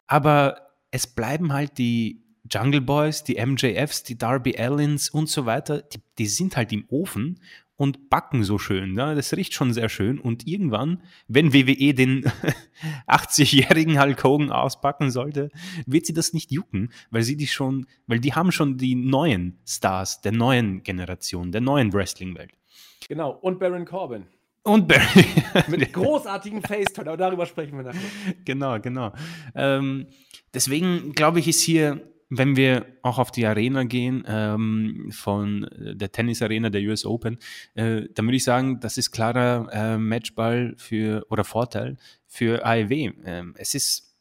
[SPEAKER 2] aber es bleiben halt die Jungle Boys, die MJFs, die Darby Allins und so weiter, die, die sind halt im Ofen und backen so schön. Ne? Das riecht schon sehr schön. Und irgendwann, wenn WWE den 80-jährigen Hulk Hogan auspacken sollte, wird sie das nicht jucken, weil sie die schon, weil die haben schon die neuen Stars der neuen Generation, der neuen Wrestling-Welt.
[SPEAKER 1] Genau. Und Baron Corbin.
[SPEAKER 2] Und Barry.
[SPEAKER 1] Mit großartigen Faceturn, aber darüber sprechen wir nachher.
[SPEAKER 2] Genau, genau. Ähm, deswegen glaube ich, ist hier wenn wir auch auf die Arena gehen, ähm, von der Tennisarena der US Open, äh, dann würde ich sagen, das ist klarer äh, Matchball für oder Vorteil für AEW. Ähm, es ist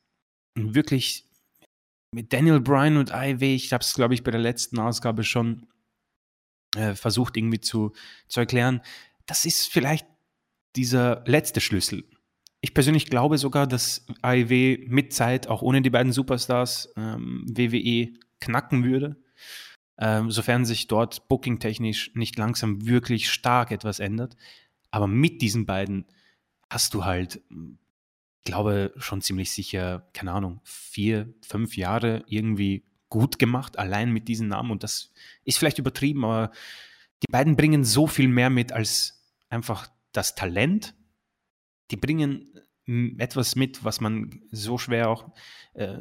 [SPEAKER 2] wirklich mit Daniel Bryan und AEW, ich habe es, glaube ich, bei der letzten Ausgabe schon äh, versucht irgendwie zu, zu erklären, das ist vielleicht dieser letzte Schlüssel ich persönlich glaube sogar, dass AEW mit Zeit, auch ohne die beiden Superstars, ähm, WWE knacken würde, ähm, sofern sich dort booking-technisch nicht langsam wirklich stark etwas ändert. Aber mit diesen beiden hast du halt, ich glaube, schon ziemlich sicher, keine Ahnung, vier, fünf Jahre irgendwie gut gemacht, allein mit diesen Namen. Und das ist vielleicht übertrieben, aber die beiden bringen so viel mehr mit als einfach das Talent die bringen etwas mit, was man so schwer auch äh,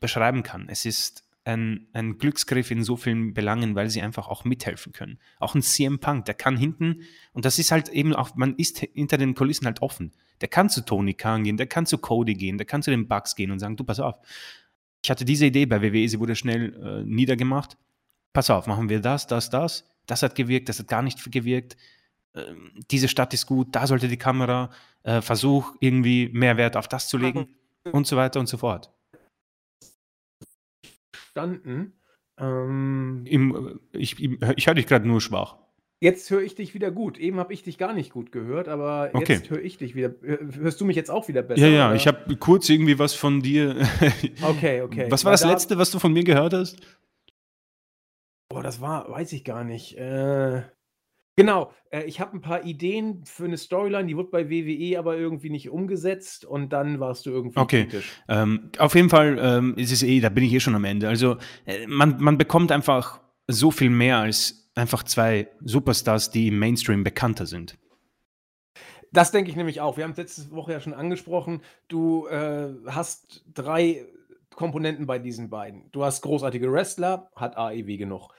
[SPEAKER 2] beschreiben kann. Es ist ein, ein Glücksgriff in so vielen Belangen, weil sie einfach auch mithelfen können. Auch ein CM Punk, der kann hinten, und das ist halt eben auch, man ist hinter den Kulissen halt offen. Der kann zu Tony Khan gehen, der kann zu Cody gehen, der kann zu den Bugs gehen und sagen, du pass auf, ich hatte diese Idee bei WWE, sie wurde schnell äh, niedergemacht. Pass auf, machen wir das, das, das. Das hat gewirkt, das hat gar nicht gewirkt. Ähm, diese Stadt ist gut, da sollte die Kamera, äh, versuch irgendwie mehr Wert auf das zu legen und so weiter und so fort.
[SPEAKER 1] Standen. Ähm,
[SPEAKER 2] Im, äh, ich ich höre dich gerade nur schwach.
[SPEAKER 1] Jetzt höre ich dich wieder gut. Eben habe ich dich gar nicht gut gehört, aber jetzt okay. höre ich dich wieder. Hörst du mich jetzt auch wieder besser?
[SPEAKER 2] Ja, ja, oder? ich habe kurz irgendwie was von dir.
[SPEAKER 1] okay, okay.
[SPEAKER 2] Was war Weil das letzte, was du von mir gehört hast?
[SPEAKER 1] Boah, das war, weiß ich gar nicht. Äh, Genau, äh, ich habe ein paar Ideen für eine Storyline, die wurde bei WWE aber irgendwie nicht umgesetzt und dann warst du irgendwie
[SPEAKER 2] Okay, kritisch. ähm, auf jeden Fall ähm, ist es eh, da bin ich eh schon am Ende. Also äh, man, man bekommt einfach so viel mehr als einfach zwei Superstars, die im Mainstream bekannter sind.
[SPEAKER 1] Das denke ich nämlich auch. Wir haben es letzte Woche ja schon angesprochen. Du äh, hast drei Komponenten bei diesen beiden. Du hast großartige Wrestler, hat AEW genug.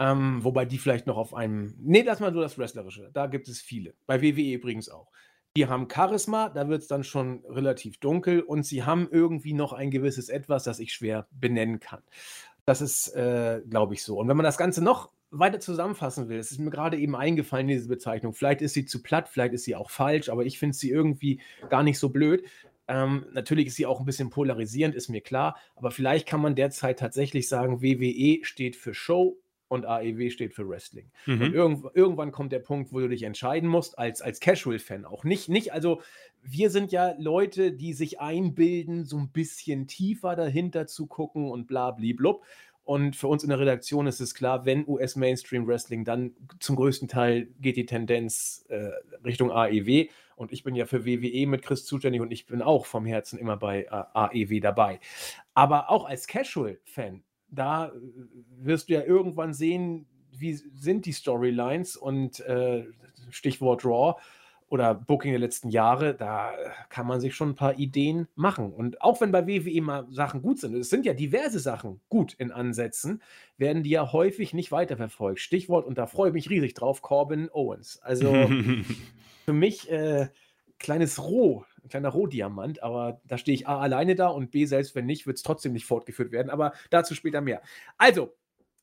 [SPEAKER 1] Ähm, wobei die vielleicht noch auf einem. Nee, lass mal nur das Wrestlerische. Da gibt es viele. Bei WWE übrigens auch. Die haben Charisma, da wird es dann schon relativ dunkel und sie haben irgendwie noch ein gewisses Etwas, das ich schwer benennen kann. Das ist, äh, glaube ich, so. Und wenn man das Ganze noch weiter zusammenfassen will, es ist mir gerade eben eingefallen, diese Bezeichnung. Vielleicht ist sie zu platt, vielleicht ist sie auch falsch, aber ich finde sie irgendwie gar nicht so blöd. Ähm, natürlich ist sie auch ein bisschen polarisierend, ist mir klar, aber vielleicht kann man derzeit tatsächlich sagen, WWE steht für Show und AEW steht für Wrestling. Mhm. Und irgend, irgendwann kommt der Punkt, wo du dich entscheiden musst, als, als Casual-Fan auch. Nicht, nicht, also wir sind ja Leute, die sich einbilden, so ein bisschen tiefer dahinter zu gucken und bla blub. Und für uns in der Redaktion ist es klar, wenn US Mainstream Wrestling, dann zum größten Teil geht die Tendenz äh, Richtung AEW. Und ich bin ja für WWE mit Chris zuständig und ich bin auch vom Herzen immer bei äh, AEW dabei. Aber auch als Casual-Fan da äh, wirst du ja irgendwann sehen, wie sind die Storylines und äh, Stichwort Raw oder Booking der letzten Jahre, da kann man sich schon ein paar Ideen machen. Und auch wenn bei WWE mal Sachen gut sind, es sind ja diverse Sachen gut in Ansätzen, werden die ja häufig nicht weiterverfolgt. Stichwort, und da freue ich mich riesig drauf, Corbin Owens. Also für mich äh, kleines Roh, ein kleiner Rohdiamant, aber da stehe ich A alleine da und B, selbst wenn nicht, wird es trotzdem nicht fortgeführt werden, aber dazu später mehr. Also,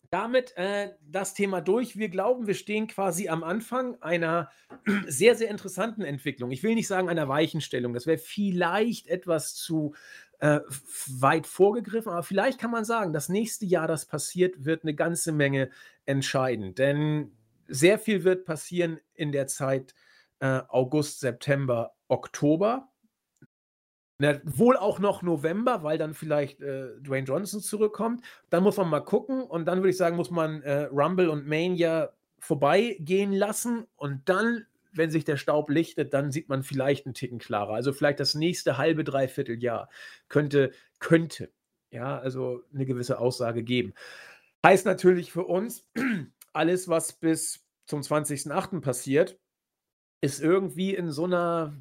[SPEAKER 1] damit äh, das Thema durch. Wir glauben, wir stehen quasi am Anfang einer sehr, sehr interessanten Entwicklung. Ich will nicht sagen einer Weichenstellung, das wäre vielleicht etwas zu äh, weit vorgegriffen, aber vielleicht kann man sagen, das nächste Jahr, das passiert, wird eine ganze Menge entscheiden. Denn sehr viel wird passieren in der Zeit äh, August, September, Oktober. Na, wohl auch noch November, weil dann vielleicht äh, Dwayne Johnson zurückkommt. Dann muss man mal gucken und dann würde ich sagen, muss man äh, Rumble und Mania vorbeigehen lassen und dann, wenn sich der Staub lichtet, dann sieht man vielleicht einen Ticken klarer. Also vielleicht das nächste halbe, dreiviertel Jahr könnte, könnte, ja, also eine gewisse Aussage geben. Heißt natürlich für uns, alles, was bis zum 20.08. passiert, ist irgendwie in so einer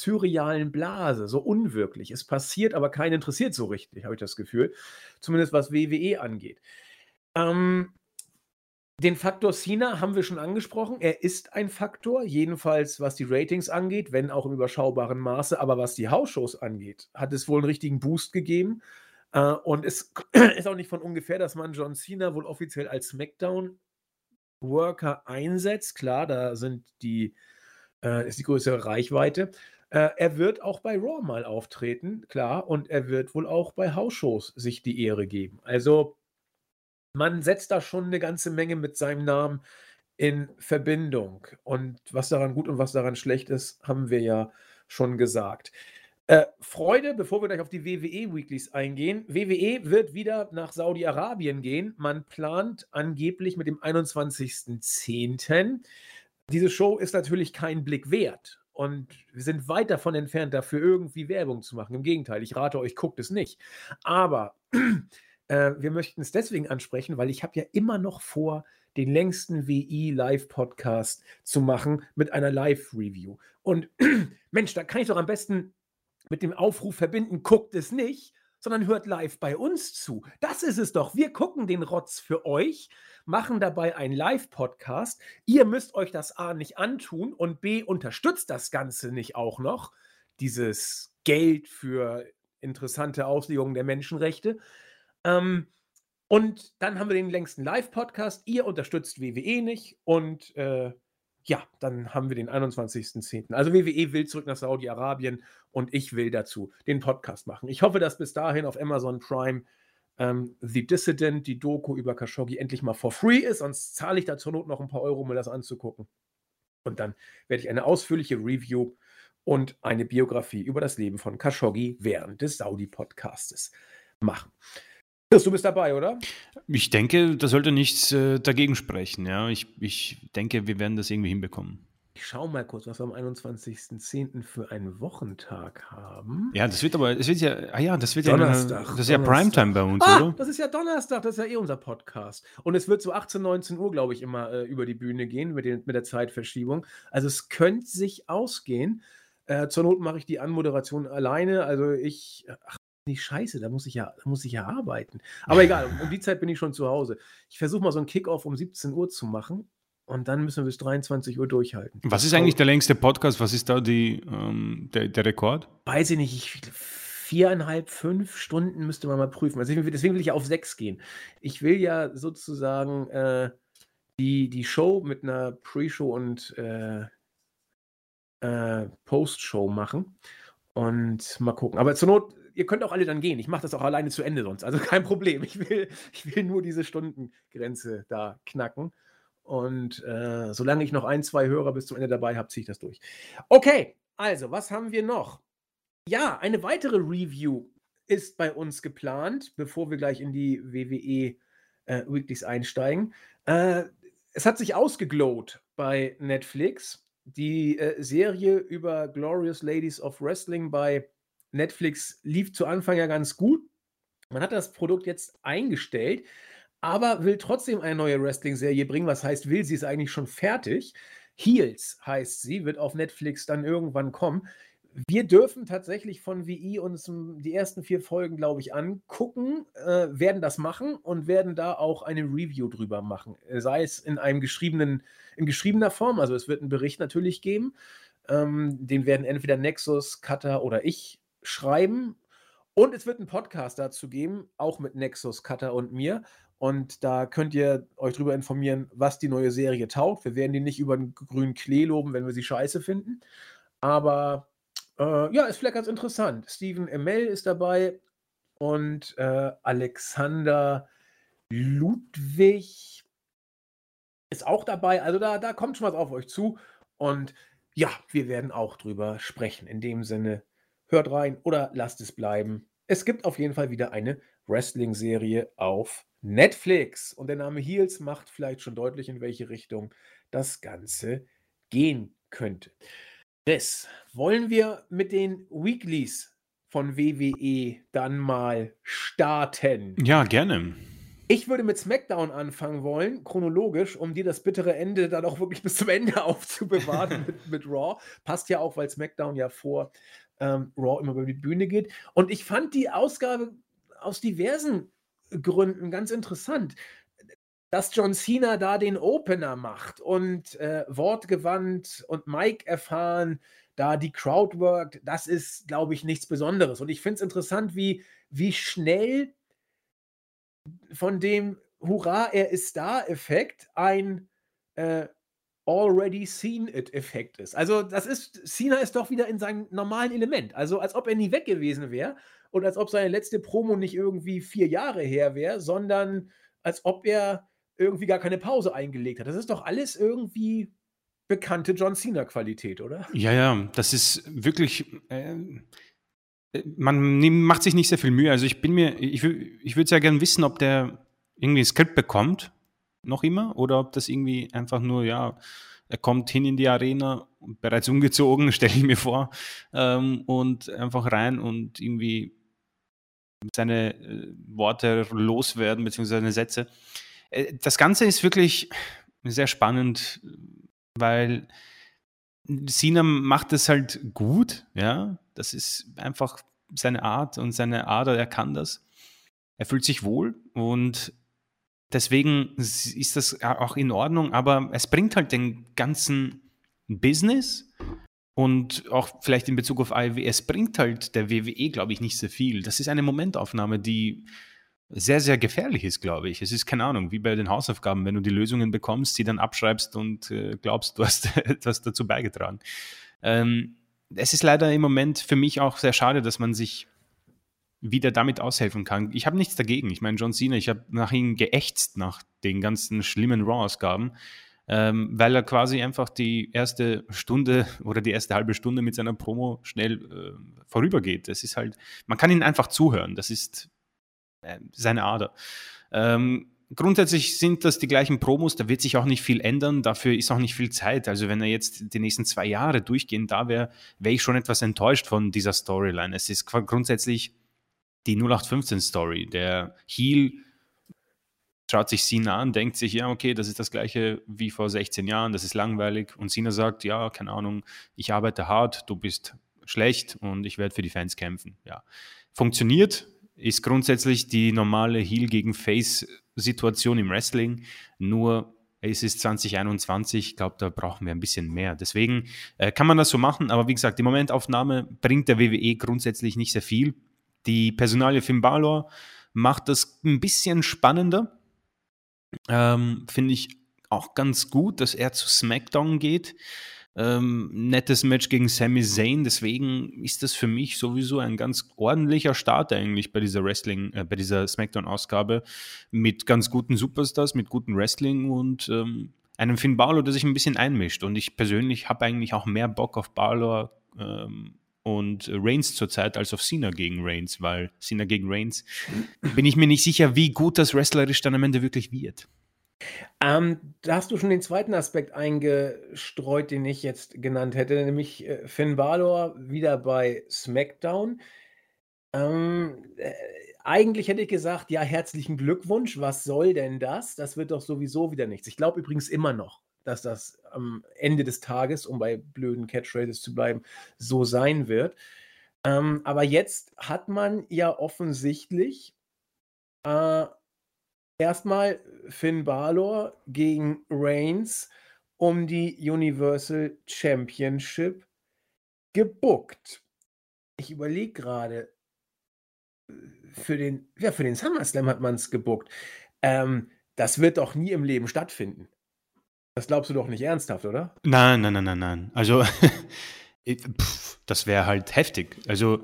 [SPEAKER 1] surrealen Blase, so unwirklich. Es passiert, aber keinen interessiert so richtig, habe ich das Gefühl. Zumindest was WWE angeht. Ähm, den Faktor Cena haben wir schon angesprochen. Er ist ein Faktor, jedenfalls was die Ratings angeht, wenn auch im überschaubaren Maße. Aber was die Hausshows angeht, hat es wohl einen richtigen Boost gegeben. Äh, und es ist auch nicht von ungefähr, dass man John Cena wohl offiziell als SmackDown-Worker einsetzt. Klar, da sind die, äh, ist die größere Reichweite. Äh, er wird auch bei Raw mal auftreten, klar, und er wird wohl auch bei Hausshows sich die Ehre geben. Also man setzt da schon eine ganze Menge mit seinem Namen in Verbindung. Und was daran gut und was daran schlecht ist, haben wir ja schon gesagt. Äh, Freude, bevor wir gleich auf die WWE-Weeklies eingehen. WWE wird wieder nach Saudi-Arabien gehen. Man plant angeblich mit dem 21.10. Diese Show ist natürlich kein Blick wert. Und wir sind weit davon entfernt, dafür irgendwie Werbung zu machen. Im Gegenteil, ich rate euch, guckt es nicht. Aber äh, wir möchten es deswegen ansprechen, weil ich habe ja immer noch vor, den längsten WI-Live-Podcast zu machen mit einer Live-Review. Und Mensch, da kann ich doch am besten mit dem Aufruf verbinden, guckt es nicht, sondern hört live bei uns zu. Das ist es doch. Wir gucken den Rotz für euch machen dabei einen Live-Podcast. Ihr müsst euch das A nicht antun und B unterstützt das Ganze nicht auch noch, dieses Geld für interessante Auslegungen der Menschenrechte. Ähm, und dann haben wir den längsten Live-Podcast. Ihr unterstützt WWE nicht und äh, ja, dann haben wir den 21.10. Also WWE will zurück nach Saudi-Arabien und ich will dazu den Podcast machen. Ich hoffe, dass bis dahin auf Amazon Prime ähm, The Dissident, die Doku über Khashoggi, endlich mal for free ist. Sonst zahle ich da zur Not noch ein paar Euro, um mir das anzugucken. Und dann werde ich eine ausführliche Review und eine Biografie über das Leben von Khashoggi während des Saudi-Podcastes machen. Du bist dabei, oder?
[SPEAKER 2] Ich denke, da sollte nichts äh, dagegen sprechen. Ja, ich, ich denke, wir werden das irgendwie hinbekommen.
[SPEAKER 1] Ich schaue mal kurz, was wir am 21.10. für einen Wochentag haben.
[SPEAKER 2] Ja, das wird aber, es wird ja, ah ja, das wird
[SPEAKER 1] Donnerstag,
[SPEAKER 2] ja, das ist ja Primetime bei uns,
[SPEAKER 1] ah,
[SPEAKER 2] oder?
[SPEAKER 1] Das ist ja Donnerstag, das ist ja eh unser Podcast. Und es wird so 18, 19 Uhr, glaube ich, immer äh, über die Bühne gehen mit, den, mit der Zeitverschiebung. Also es könnte sich ausgehen. Äh, zur Not mache ich die Anmoderation alleine. Also ich, ach, nicht scheiße, da muss ich ja, da muss ich ja arbeiten. Aber egal, um, um die Zeit bin ich schon zu Hause. Ich versuche mal so einen Kickoff um 17 Uhr zu machen und dann müssen wir bis 23 Uhr durchhalten.
[SPEAKER 2] Was ist eigentlich der längste Podcast? Was ist da die, ähm, der, der Rekord?
[SPEAKER 1] Weiß ich nicht. Ich, viereinhalb, fünf Stunden müsste man mal prüfen. Also deswegen will ich ja auf sechs gehen. Ich will ja sozusagen äh, die, die Show mit einer Pre-Show und äh, äh, Post-Show machen. Und mal gucken. Aber zur Not, ihr könnt auch alle dann gehen. Ich mache das auch alleine zu Ende sonst. Also kein Problem. Ich will, ich will nur diese Stundengrenze da knacken. Und äh, solange ich noch ein, zwei Hörer bis zum Ende dabei habe, ziehe ich das durch. Okay, also, was haben wir noch? Ja, eine weitere Review ist bei uns geplant, bevor wir gleich in die WWE äh, Weeklies einsteigen. Äh, es hat sich ausgeglowt bei Netflix. Die äh, Serie über Glorious Ladies of Wrestling bei Netflix lief zu Anfang ja ganz gut. Man hat das Produkt jetzt eingestellt aber will trotzdem eine neue Wrestling-Serie bringen. Was heißt, will sie ist eigentlich schon fertig. Heels heißt sie, wird auf Netflix dann irgendwann kommen. Wir dürfen tatsächlich von WI uns die ersten vier Folgen, glaube ich, angucken, äh, werden das machen und werden da auch eine Review drüber machen. Sei es in einem geschriebenen, in geschriebener Form, also es wird einen Bericht natürlich geben. Ähm, den werden entweder Nexus, Cutter oder ich schreiben. Und es wird einen Podcast dazu geben, auch mit Nexus, Cutter und mir. Und da könnt ihr euch darüber informieren, was die neue Serie taugt. Wir werden die nicht über den grünen Klee loben, wenn wir sie scheiße finden. Aber äh, ja, ist vielleicht ganz interessant. Steven Emel ist dabei und äh, Alexander Ludwig ist auch dabei. Also da, da kommt schon was auf euch zu. Und ja, wir werden auch drüber sprechen. In dem Sinne, hört rein oder lasst es bleiben. Es gibt auf jeden Fall wieder eine Wrestling-Serie auf Netflix. Und der Name Heels macht vielleicht schon deutlich, in welche Richtung das Ganze gehen könnte. Chris, wollen wir mit den Weeklies von WWE dann mal starten?
[SPEAKER 2] Ja, gerne.
[SPEAKER 1] Ich würde mit SmackDown anfangen wollen, chronologisch, um dir das bittere Ende dann auch wirklich bis zum Ende aufzubewahren mit, mit Raw. Passt ja auch, weil SmackDown ja vor ähm, Raw immer über die Bühne geht. Und ich fand die Ausgabe aus diversen Gründen ganz interessant dass John Cena da den Opener macht und äh, wortgewandt und Mike erfahren, da die Crowd worked, das ist, glaube ich, nichts Besonderes. Und ich finde es interessant, wie, wie schnell von dem Hurra, er ist da Effekt ein äh, already seen it Effekt ist. Also das ist, Cena ist doch wieder in seinem normalen Element. Also als ob er nie weg gewesen wäre und als ob seine letzte Promo nicht irgendwie vier Jahre her wäre, sondern als ob er irgendwie gar keine Pause eingelegt hat. Das ist doch alles irgendwie bekannte John Cena-Qualität, oder?
[SPEAKER 2] Ja, ja, das ist wirklich. Äh, man macht sich nicht sehr viel Mühe. Also ich bin mir, ich, ich würde sehr gerne wissen, ob der irgendwie ein Skript bekommt, noch immer, oder ob das irgendwie einfach nur, ja, er kommt hin in die Arena, bereits umgezogen, stelle ich mir vor, ähm, und einfach rein und irgendwie seine äh, Worte loswerden, beziehungsweise seine Sätze. Äh, das Ganze ist wirklich sehr spannend, weil Sina macht es halt gut, ja. Das ist einfach seine Art und seine Ader, er kann das. Er fühlt sich wohl und deswegen ist das auch in Ordnung, aber es bringt halt den ganzen Business und auch vielleicht in Bezug auf AEW, es bringt halt der WWE, glaube ich, nicht so viel. Das ist eine Momentaufnahme, die sehr, sehr gefährlich ist, glaube ich. Es ist keine Ahnung, wie bei den Hausaufgaben, wenn du die Lösungen bekommst, sie dann abschreibst und äh, glaubst, du hast etwas dazu beigetragen. Ähm, es ist leider im Moment für mich auch sehr schade, dass man sich wieder damit aushelfen kann. Ich habe nichts dagegen. Ich meine, John Cena, ich habe nach ihm geächtzt nach den ganzen schlimmen Raw-Ausgaben, ähm, weil er quasi einfach die erste Stunde oder die erste halbe Stunde mit seiner Promo schnell äh, vorübergeht. Das ist halt, man kann ihn einfach zuhören. Das ist äh, seine Ader. Ähm, grundsätzlich sind das die gleichen Promos, da wird sich auch nicht viel ändern, dafür ist auch nicht viel Zeit. Also wenn er jetzt die nächsten zwei Jahre durchgehen da wäre, wäre ich schon etwas enttäuscht von dieser Storyline. Es ist grundsätzlich die 0815-Story. Der Heel schaut sich Cena an, denkt sich, ja, okay, das ist das gleiche wie vor 16 Jahren, das ist langweilig. Und Cena sagt, ja, keine Ahnung, ich arbeite hart, du bist schlecht und ich werde für die Fans kämpfen. Ja. Funktioniert, ist grundsätzlich die normale Heel gegen Face Situation im Wrestling, nur es ist 2021, ich glaube, da brauchen wir ein bisschen mehr. Deswegen äh, kann man das so machen, aber wie gesagt, die Momentaufnahme bringt der WWE grundsätzlich nicht sehr viel. Die Personalie Finn Balor macht das ein bisschen spannender. Ähm, Finde ich auch ganz gut, dass er zu SmackDown geht. Ähm, nettes Match gegen Sami Zayn, deswegen ist das für mich sowieso ein ganz ordentlicher Start eigentlich bei dieser Wrestling, äh, bei dieser Smackdown-Ausgabe mit ganz guten Superstars, mit gutem Wrestling und ähm, einem Finn Balor, der sich ein bisschen einmischt. Und ich persönlich habe eigentlich auch mehr Bock auf Balor ähm, und Reigns zurzeit als auf Cena gegen Reigns, weil Cena gegen Reigns bin ich mir nicht sicher, wie gut das wrestlerisch dann am Ende wirklich wird.
[SPEAKER 1] Ähm, da hast du schon den zweiten Aspekt eingestreut, den ich jetzt genannt hätte, nämlich äh, Finn Balor wieder bei SmackDown. Ähm, äh, eigentlich hätte ich gesagt, ja, herzlichen Glückwunsch, was soll denn das? Das wird doch sowieso wieder nichts. Ich glaube übrigens immer noch, dass das am Ende des Tages, um bei blöden Catchphrases zu bleiben, so sein wird. Ähm, aber jetzt hat man ja offensichtlich äh, erstmal Finn Balor gegen Reigns um die Universal Championship gebuckt. Ich überlege gerade, für den, ja, für den SummerSlam hat man es gebuckt. Ähm, das wird doch nie im Leben stattfinden. Das glaubst du doch nicht ernsthaft, oder?
[SPEAKER 2] Nein, nein, nein, nein, nein. Also, pff, das wäre halt heftig. Also,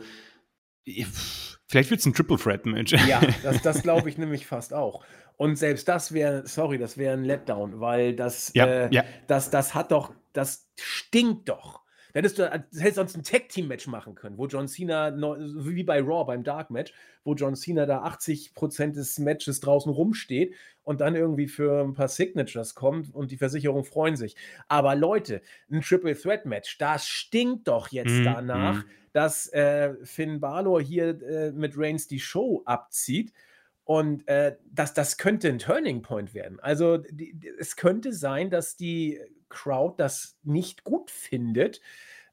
[SPEAKER 2] pff, vielleicht wird es ein Triple Threat Match.
[SPEAKER 1] Ja, das, das glaube ich nämlich fast auch. Und selbst das wäre, sorry, das wäre ein Letdown, weil das, ja, äh, ja. das, das hat doch, das stinkt doch. Hättest du, hättest sonst ein Tag-Team-Match machen können, wo John Cena, wie bei Raw beim Dark-Match, wo John Cena da 80% des Matches draußen rumsteht und dann irgendwie für ein paar Signatures kommt und die Versicherung freuen sich. Aber Leute, ein Triple Threat Match, das stinkt doch jetzt mm, danach, mm. dass äh, Finn Balor hier äh, mit Reigns die Show abzieht. Und äh, das, das könnte ein Turning Point werden. Also die, es könnte sein, dass die Crowd das nicht gut findet,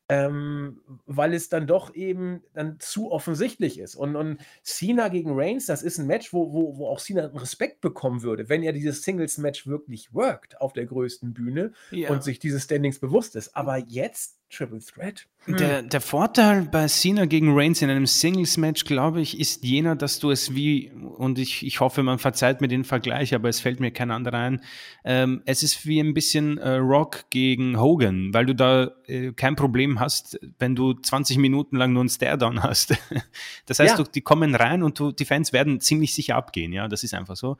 [SPEAKER 1] ähm, weil es dann doch eben dann zu offensichtlich ist. Und, und Cena gegen Reigns, das ist ein Match, wo, wo, wo auch Cena Respekt bekommen würde, wenn er dieses Singles-Match wirklich worked auf der größten Bühne ja. und sich dieses Standings bewusst ist. Aber jetzt Triple Threat.
[SPEAKER 2] Hm. Der, der Vorteil bei Cena gegen Reigns in einem Singles-Match, glaube ich, ist jener, dass du es wie, und ich, ich hoffe, man verzeiht mir den Vergleich, aber es fällt mir kein anderer ein, ähm, es ist wie ein bisschen äh, Rock gegen Hogan, weil du da äh, kein Problem hast, wenn du 20 Minuten lang nur einen Stare-Down hast. das heißt, ja. du, die kommen rein und du, die Fans werden ziemlich sicher abgehen, ja, das ist einfach so.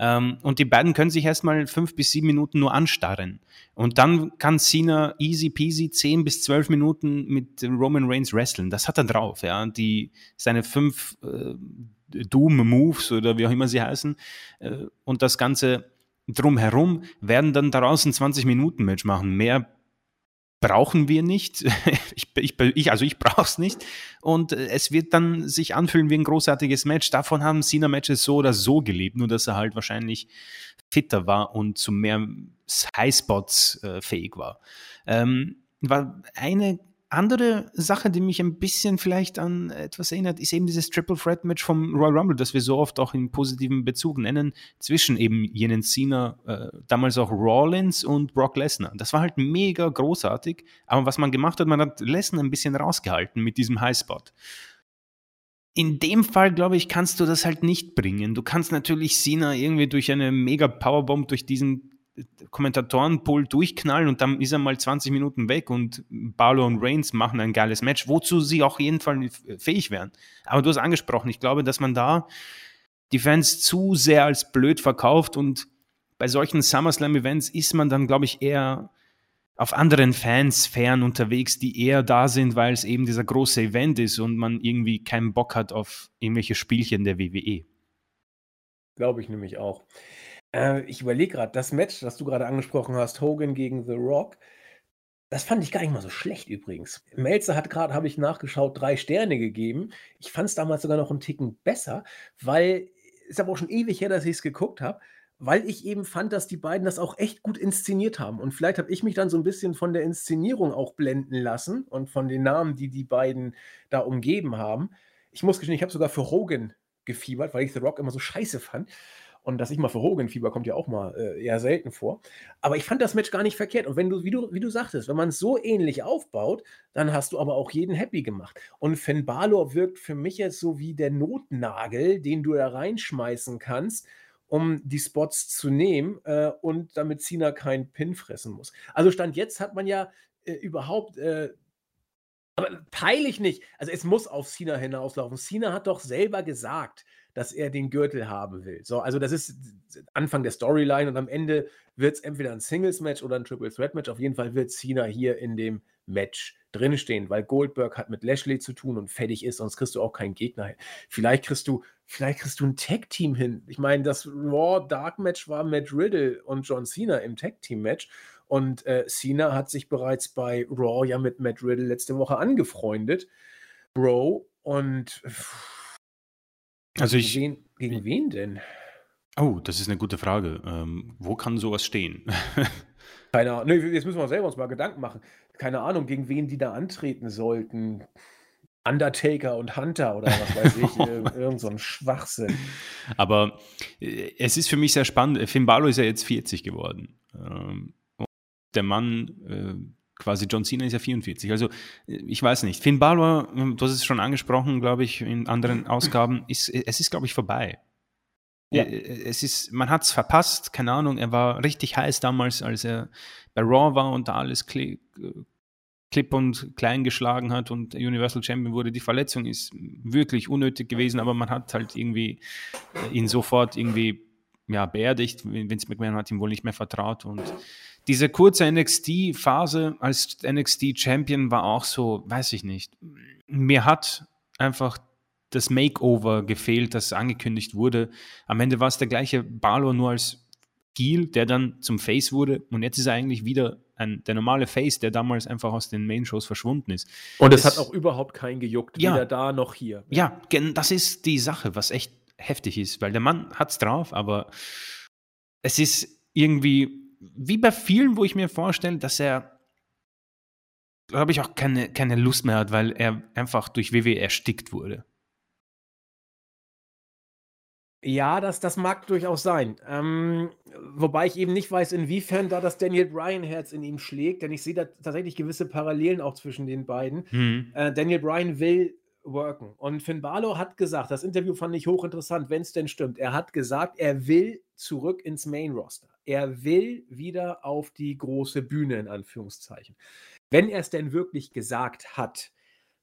[SPEAKER 2] Ähm, und die beiden können sich erstmal fünf bis sieben Minuten nur anstarren. Und dann kann Cena easy peasy zehn bis zwölf Minuten mit Roman Reigns wresteln. Das hat er drauf, ja. Die, seine fünf äh, Doom-Moves oder wie auch immer sie heißen. Äh, und das Ganze drumherum werden dann daraus ein 20-Minuten-Match machen. Mehr brauchen wir nicht. ich, ich, ich, also ich brauche es nicht. Und äh, es wird dann sich anfühlen wie ein großartiges Match. Davon haben Cena-Matches so oder so gelebt, nur dass er halt wahrscheinlich fitter war und zu mehr Highspots äh, fähig war. Ähm, war eine andere Sache, die mich ein bisschen vielleicht an etwas erinnert, ist eben dieses Triple Threat Match vom Royal Rumble, das wir so oft auch in positiven Bezug nennen, zwischen eben jenen Cena, äh, damals auch Rollins und Brock Lesnar. Das war halt mega großartig, aber was man gemacht hat, man hat Lesnar ein bisschen rausgehalten mit diesem Highspot. In dem Fall, glaube ich, kannst du das halt nicht bringen. Du kannst natürlich Cena irgendwie durch eine mega Powerbomb durch diesen Kommentatorenpool durchknallen und dann ist er mal 20 Minuten weg und Barlow und Reigns machen ein geiles Match, wozu sie auch jeden Fall fähig wären. Aber du hast angesprochen, ich glaube, dass man da die Fans zu sehr als blöd verkauft und bei solchen SummerSlam-Events ist man dann, glaube ich, eher auf anderen Fansphären unterwegs, die eher da sind, weil es eben dieser große Event ist und man irgendwie keinen Bock hat auf irgendwelche Spielchen der WWE.
[SPEAKER 1] Glaube ich nämlich auch. Äh, ich überlege gerade, das Match, das du gerade angesprochen hast, Hogan gegen The Rock, das fand ich gar nicht mal so schlecht übrigens. Melzer hat gerade, habe ich nachgeschaut, drei Sterne gegeben. Ich fand es damals sogar noch einen Ticken besser, weil, ist aber auch schon ewig her, dass ich es geguckt habe weil ich eben fand, dass die beiden das auch echt gut inszeniert haben. Und vielleicht habe ich mich dann so ein bisschen von der Inszenierung auch blenden lassen und von den Namen, die die beiden da umgeben haben. Ich muss gestehen, ich habe sogar für Hogan gefiebert, weil ich The Rock immer so scheiße fand. Und dass ich mal für Hogan fieber kommt ja auch mal äh, eher selten vor. Aber ich fand das Match gar nicht verkehrt. Und wenn du, wie du, wie du sagtest, wenn man es so ähnlich aufbaut, dann hast du aber auch jeden happy gemacht. Und Finn Balor wirkt für mich jetzt so wie der Notnagel, den du da reinschmeißen kannst, um die Spots zu nehmen äh, und damit Cena keinen Pin fressen muss. Also Stand jetzt hat man ja äh, überhaupt, äh, aber peile ich nicht, also es muss auf Cena hinauslaufen. Cena hat doch selber gesagt, dass er den Gürtel haben will. So, also das ist Anfang der Storyline und am Ende wird es entweder ein Singles-Match oder ein Triple Threat-Match. Auf jeden Fall wird Cena hier in dem Match drinstehen, weil Goldberg hat mit Lashley zu tun und fertig ist, sonst kriegst du auch keinen Gegner hin. Vielleicht kriegst du, vielleicht kriegst du ein Tag-Team hin. Ich meine, das Raw Dark Match war Matt Riddle und John Cena im Tag-Team-Match. Und äh, Cena hat sich bereits bei Raw ja mit Matt Riddle letzte Woche angefreundet. Bro, und
[SPEAKER 2] also ich.
[SPEAKER 1] Gegen wen, gegen wen denn?
[SPEAKER 2] Oh, das ist eine gute Frage. Ähm, wo kann sowas stehen?
[SPEAKER 1] Keine Ahnung. Nee, jetzt müssen wir selber uns mal Gedanken machen. Keine Ahnung, gegen wen die da antreten sollten. Undertaker und Hunter oder was weiß ich, irgend so ein Schwachsinn.
[SPEAKER 2] Aber äh, es ist für mich sehr spannend. Finn Balor ist ja jetzt 40 geworden. Ähm, der Mann, äh, quasi John Cena ist ja 44. Also äh, ich weiß nicht. Finn Balor, du hast es schon angesprochen, glaube ich, in anderen Ausgaben, ist, es ist, glaube ich, vorbei. Ja. Äh, es ist, man hat es verpasst, keine Ahnung, er war richtig heiß damals, als er bei Raw war und da alles klipp und klein geschlagen hat und Universal Champion wurde. Die Verletzung ist wirklich unnötig gewesen, aber man hat halt irgendwie äh, ihn sofort irgendwie ja, beerdigt. Vince McMahon hat ihm wohl nicht mehr vertraut und diese kurze NXT-Phase als NXT-Champion war auch so, weiß ich nicht. Mir hat einfach das Makeover gefehlt, das angekündigt wurde. Am Ende war es der gleiche Balor nur als Heel, der dann zum Face wurde. Und jetzt ist er eigentlich wieder ein, der normale Face, der damals einfach aus den Main-Shows verschwunden ist.
[SPEAKER 1] Und es, hat auch überhaupt keinen gejuckt,
[SPEAKER 2] ja,
[SPEAKER 1] weder da noch hier.
[SPEAKER 2] Ja, das ist die Sache, was echt heftig ist, weil der Mann hat es drauf, aber es ist irgendwie wie bei vielen, wo ich mir vorstelle, dass er, glaube ich, auch keine, keine Lust mehr hat, weil er einfach durch WWE erstickt wurde.
[SPEAKER 1] Ja, das, das mag durchaus sein. Ähm, wobei ich eben nicht weiß, inwiefern da das Daniel Bryan-Herz in ihm schlägt, denn ich sehe da tatsächlich gewisse Parallelen auch zwischen den beiden. Mhm. Äh, Daniel Bryan will worken. Und Finn Balor hat gesagt, das Interview fand ich hochinteressant, wenn es denn stimmt. Er hat gesagt, er will zurück ins Main Roster. Er will wieder auf die große Bühne, in Anführungszeichen. Wenn er es denn wirklich gesagt hat,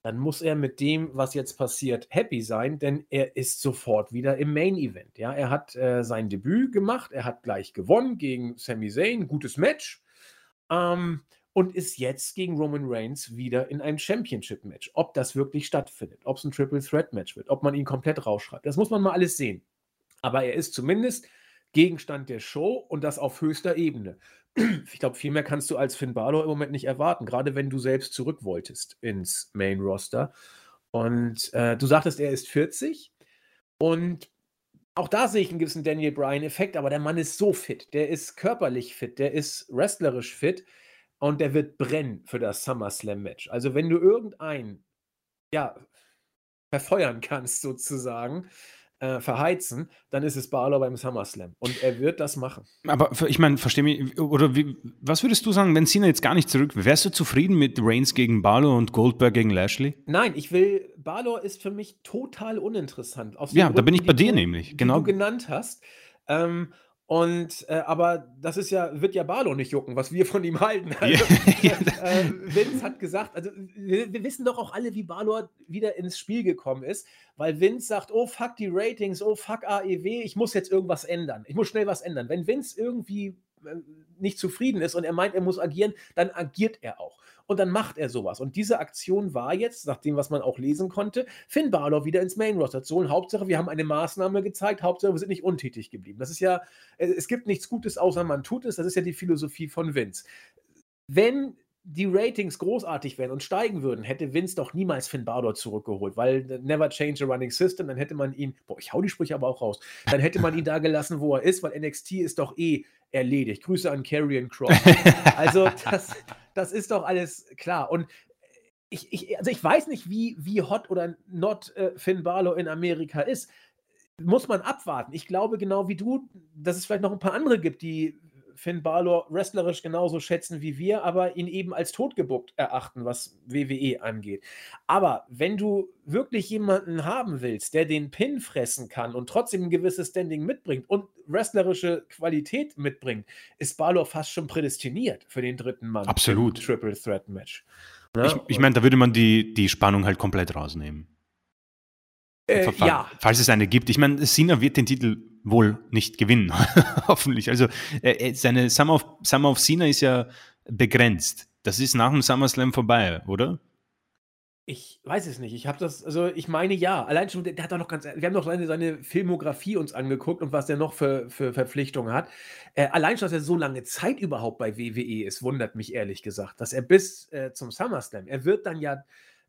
[SPEAKER 1] dann muss er mit dem, was jetzt passiert, happy sein, denn er ist sofort wieder im Main Event. Ja, er hat äh, sein Debüt gemacht, er hat gleich gewonnen gegen Sami Zayn, gutes Match. Ähm, und ist jetzt gegen Roman Reigns wieder in einem Championship-Match. Ob das wirklich stattfindet, ob es ein Triple Threat-Match wird, ob man ihn komplett rausschreibt, das muss man mal alles sehen. Aber er ist zumindest Gegenstand der Show und das auf höchster Ebene. Ich glaube, viel mehr kannst du als Finn Balor im Moment nicht erwarten, gerade wenn du selbst zurück wolltest ins Main Roster. Und äh, du sagtest, er ist 40 und auch da sehe ich einen gewissen Daniel Bryan-Effekt, aber der Mann ist so fit, der ist körperlich fit, der ist wrestlerisch fit und der wird brennen für das SummerSlam-Match. Also, wenn du irgendeinen, ja, verfeuern kannst sozusagen, äh, verheizen, dann ist es Balor beim SummerSlam. Und er wird das machen.
[SPEAKER 2] Aber ich meine, verstehe mich, oder wie, was würdest du sagen, wenn Cena jetzt gar nicht zurück wärst du zufrieden mit Reigns gegen Balor und Goldberg gegen Lashley?
[SPEAKER 1] Nein, ich will, Balor ist für mich total uninteressant.
[SPEAKER 2] ja, Gründen, da bin ich bei dir du, nämlich,
[SPEAKER 1] genau. Die du genannt hast. Ähm, und äh, aber das ist ja, wird ja Barlow nicht jucken, was wir von ihm halten. Also, äh, Vince hat gesagt, also wir, wir, wissen doch auch alle, wie Barlow wieder ins Spiel gekommen ist, weil Vince sagt, oh fuck die Ratings, oh fuck AEW, ich muss jetzt irgendwas ändern. Ich muss schnell was ändern. Wenn Vince irgendwie äh, nicht zufrieden ist und er meint, er muss agieren, dann agiert er auch und dann macht er sowas. Und diese Aktion war jetzt, nach dem, was man auch lesen konnte, Finn Balor wieder ins Main Roster zu holen. Hauptsache, wir haben eine Maßnahme gezeigt, Hauptsache, wir sind nicht untätig geblieben. Das ist ja, äh, es gibt nichts Gutes, außer man tut es. Das ist ja die Philosophie von Vince. Wenn die Ratings großartig wären und steigen würden, hätte Vince doch niemals Finn Balor zurückgeholt, weil never change a running system, dann hätte man ihn, boah, ich hau die Sprüche aber auch raus, dann hätte man ihn da gelassen, wo er ist, weil NXT ist doch eh erledigt. Grüße an Karrion Cross. Also das, das ist doch alles klar. Und ich, ich, also ich weiß nicht, wie, wie hot oder not äh, Finn Balor in Amerika ist. Muss man abwarten. Ich glaube genau wie du, dass es vielleicht noch ein paar andere gibt, die Finn Balor wrestlerisch genauso schätzen wie wir, aber ihn eben als totgebuckt erachten, was WWE angeht. Aber wenn du wirklich jemanden haben willst, der den Pin fressen kann und trotzdem ein gewisses Standing mitbringt und wrestlerische Qualität mitbringt, ist Balor fast schon prädestiniert für den dritten Mann.
[SPEAKER 2] Absolut.
[SPEAKER 1] Triple Threat Match.
[SPEAKER 2] Ja? Ich, ich meine, da würde man die, die Spannung halt komplett rausnehmen.
[SPEAKER 1] Äh, ja.
[SPEAKER 2] Falls es eine gibt. Ich meine, Cena wird den Titel wohl nicht gewinnen, hoffentlich. Also äh, seine Summer of, Summer of Cena ist ja begrenzt. Das ist nach dem SummerSlam vorbei, oder?
[SPEAKER 1] Ich weiß es nicht. Ich habe das, also ich meine ja. Allein schon, der hat doch noch ganz, wir haben doch seine, seine Filmografie uns angeguckt und was der noch für, für Verpflichtungen hat. Äh, allein schon, dass er so lange Zeit überhaupt bei WWE ist, wundert mich ehrlich gesagt. Dass er bis äh, zum SummerSlam, er wird dann ja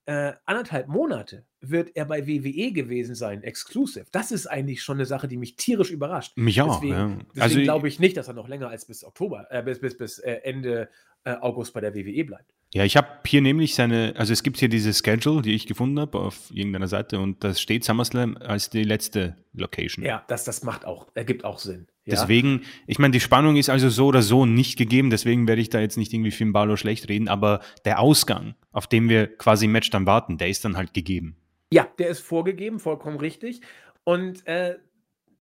[SPEAKER 1] äh, anderthalb Monate wird er bei WWE gewesen sein, exclusive. Das ist eigentlich schon eine Sache, die mich tierisch überrascht.
[SPEAKER 2] Mich auch.
[SPEAKER 1] Deswegen,
[SPEAKER 2] ja.
[SPEAKER 1] deswegen also, glaube ich nicht, dass er noch länger als bis Oktober, äh, bis, bis, bis äh, Ende äh, August bei der WWE bleibt.
[SPEAKER 2] Ja, ich habe hier nämlich seine, also es gibt hier diese Schedule, die ich gefunden habe auf irgendeiner Seite und da steht SummerSlam als die letzte Location.
[SPEAKER 1] Ja, das, das macht auch, ergibt auch Sinn.
[SPEAKER 2] Ja? Deswegen, ich meine, die Spannung ist also so oder so nicht gegeben, deswegen werde ich da jetzt nicht irgendwie Finn Balor schlecht reden, aber der Ausgang, auf dem wir quasi im Match dann warten, der ist dann halt gegeben.
[SPEAKER 1] Ja, der ist vorgegeben, vollkommen richtig. Und äh,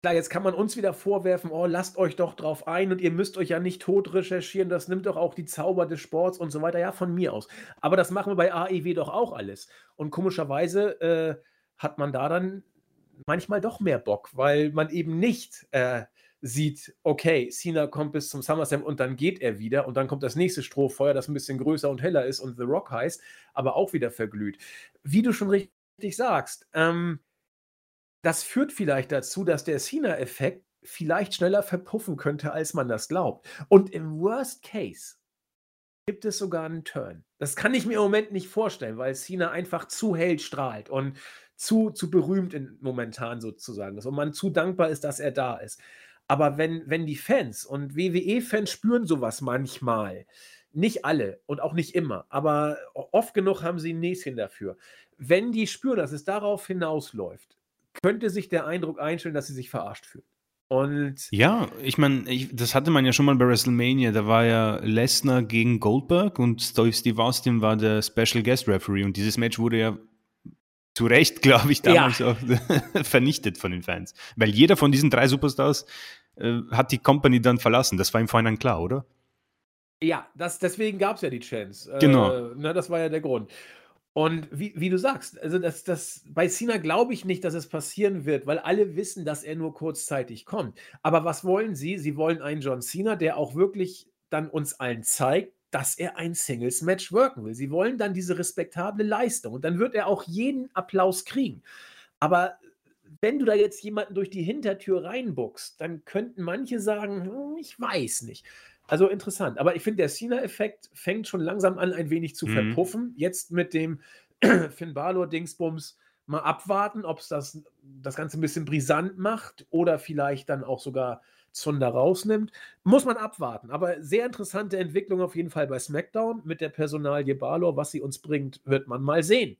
[SPEAKER 1] klar, jetzt kann man uns wieder vorwerfen, oh, lasst euch doch drauf ein und ihr müsst euch ja nicht tot recherchieren, das nimmt doch auch die Zauber des Sports und so weiter. Ja, von mir aus. Aber das machen wir bei AEW doch auch alles. Und komischerweise äh, hat man da dann manchmal doch mehr Bock, weil man eben nicht äh, sieht, okay, Cena kommt bis zum SummerSlam und dann geht er wieder und dann kommt das nächste Strohfeuer, das ein bisschen größer und heller ist und The Rock heißt, aber auch wieder verglüht. Wie du schon richtig sagst, ähm, das führt vielleicht dazu, dass der Cena-Effekt vielleicht schneller verpuffen könnte, als man das glaubt. Und im Worst Case gibt es sogar einen Turn. Das kann ich mir im Moment nicht vorstellen, weil Cena einfach zu hell strahlt und zu, zu berühmt in, momentan sozusagen ist und man zu dankbar ist, dass er da ist. Aber wenn, wenn die Fans und WWE-Fans spüren sowas manchmal, nicht alle und auch nicht immer, aber oft genug haben sie ein Näschen dafür. Wenn die spüren, dass es darauf hinausläuft, könnte sich der Eindruck einstellen, dass sie sich verarscht fühlen. Und
[SPEAKER 2] ja, ich meine, das hatte man ja schon mal bei WrestleMania. Da war ja Lesnar gegen Goldberg und Steve Austin war der Special Guest Referee. Und dieses Match wurde ja zu Recht, glaube ich, damals ja. auch vernichtet von den Fans. Weil jeder von diesen drei Superstars äh, hat die Company dann verlassen. Das war im Vorhinein klar, oder?
[SPEAKER 1] Ja, das, deswegen gab es ja die Chance.
[SPEAKER 2] Genau.
[SPEAKER 1] Äh, ne, das war ja der Grund. Und wie, wie du sagst, also das, das, bei Cena glaube ich nicht, dass es passieren wird, weil alle wissen, dass er nur kurzzeitig kommt. Aber was wollen sie? Sie wollen einen John Cena, der auch wirklich dann uns allen zeigt, dass er ein Singles-Match worken will. Sie wollen dann diese respektable Leistung und dann wird er auch jeden Applaus kriegen. Aber wenn du da jetzt jemanden durch die Hintertür reinbuckst, dann könnten manche sagen, hm, ich weiß nicht. Also interessant. Aber ich finde, der Cena-Effekt fängt schon langsam an, ein wenig zu mhm. verpuffen. Jetzt mit dem Finn Balor-Dingsbums mal abwarten, ob es das, das Ganze ein bisschen brisant macht oder vielleicht dann auch sogar Zunder rausnimmt. Muss man abwarten. Aber sehr interessante Entwicklung auf jeden Fall bei SmackDown mit der Personalie Balor. Was sie uns bringt, wird man mal sehen.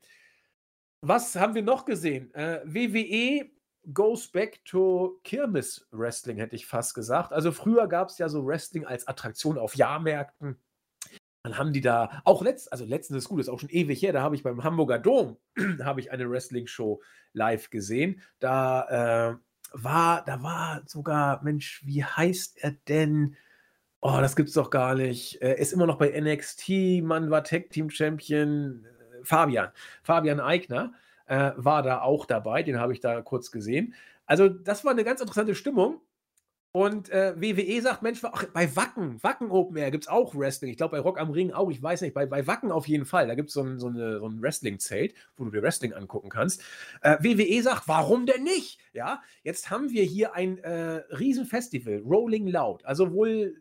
[SPEAKER 1] Was haben wir noch gesehen? Äh, WWE goes back to Kirmes Wrestling, hätte ich fast gesagt. Also früher gab es ja so Wrestling als Attraktion auf Jahrmärkten. Dann haben die da auch letzt, also letztens ist gut, ist auch schon ewig her, da habe ich beim Hamburger Dom habe ich eine Wrestling-Show live gesehen. Da äh, war, da war sogar, Mensch, wie heißt er denn? Oh, das gibt's doch gar nicht. Er ist immer noch bei NXT, Mann war Tag Team Champion. Äh, Fabian, Fabian Eigner äh, war da auch dabei, den habe ich da kurz gesehen. Also, das war eine ganz interessante Stimmung. Und äh, WWE sagt, Mensch, ach, bei Wacken, Wacken Open Air gibt es auch Wrestling. Ich glaube, bei Rock am Ring auch, ich weiß nicht, bei, bei Wacken auf jeden Fall. Da gibt so es so, ein Wrestling-Zelt, wo du dir Wrestling angucken kannst. Äh, WWE sagt, warum denn nicht? Ja, jetzt haben wir hier ein äh, Riesenfestival, Rolling Loud. Also wohl,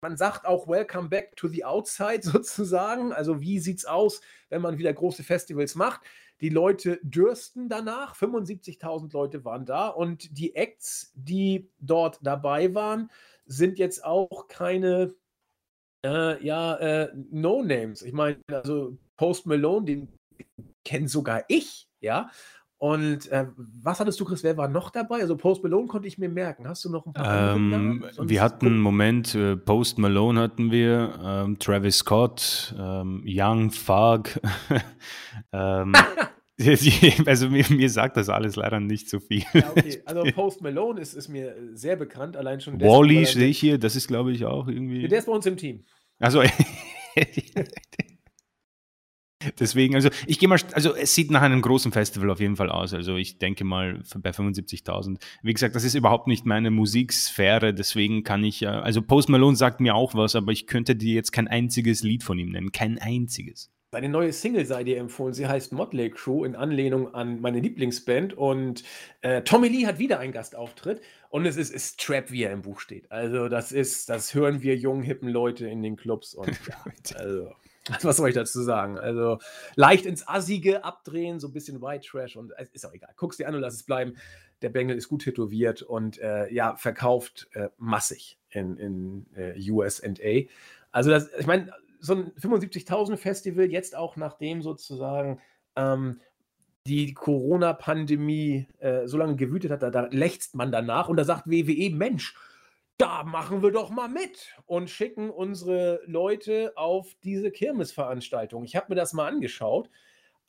[SPEAKER 1] man sagt auch Welcome back to the outside sozusagen. Also wie sieht es aus, wenn man wieder große Festivals macht? Die Leute dürsten danach. 75.000 Leute waren da und die Acts, die dort dabei waren, sind jetzt auch keine äh, ja, äh, No-Names. Ich meine, also Post Malone, den kenne sogar ich, ja. Und äh, was hattest du, Chris? Wer war noch dabei? Also Post Malone konnte ich mir merken. Hast du noch ein
[SPEAKER 2] paar ähm, Wir hatten einen Moment, äh, Post Malone hatten wir, ähm, Travis Scott, ähm, Young Fug. ähm, also mir, mir, sagt das alles leider nicht so viel.
[SPEAKER 1] Ja, okay. Also Post Malone ist, ist mir sehr bekannt, allein schon.
[SPEAKER 2] Wally sehe ich hier, das ist glaube ich auch irgendwie.
[SPEAKER 1] Der ist bei uns im Team.
[SPEAKER 2] Also Deswegen, also ich gehe mal, also es sieht nach einem großen Festival auf jeden Fall aus. Also ich denke mal bei 75.000. Wie gesagt, das ist überhaupt nicht meine Musiksphäre, deswegen kann ich ja, also Post Malone sagt mir auch was, aber ich könnte dir jetzt kein einziges Lied von ihm nennen, kein einziges.
[SPEAKER 1] Seine neue Single sei dir empfohlen. Sie heißt Motley Crew in Anlehnung an meine Lieblingsband. Und äh, Tommy Lee hat wieder einen Gastauftritt. Und es ist, ist Trap, wie er im Buch steht. Also, das ist, das hören wir jungen, hippen Leute in den Clubs. Und ja, also. Was soll ich dazu sagen? Also leicht ins Assige abdrehen, so ein bisschen White Trash und es ist auch egal. Guck's dir an und lass es bleiben. Der Bengel ist gut tätowiert und äh, ja, verkauft äh, massig in, in äh, USA. Also, das, ich meine, so ein 75.000 Festival, jetzt auch nachdem sozusagen ähm, die Corona-Pandemie äh, so lange gewütet hat, da, da lechzt man danach und da sagt WWE, Mensch, da machen wir doch mal mit und schicken unsere Leute auf diese Kirmesveranstaltung. Ich habe mir das mal angeschaut.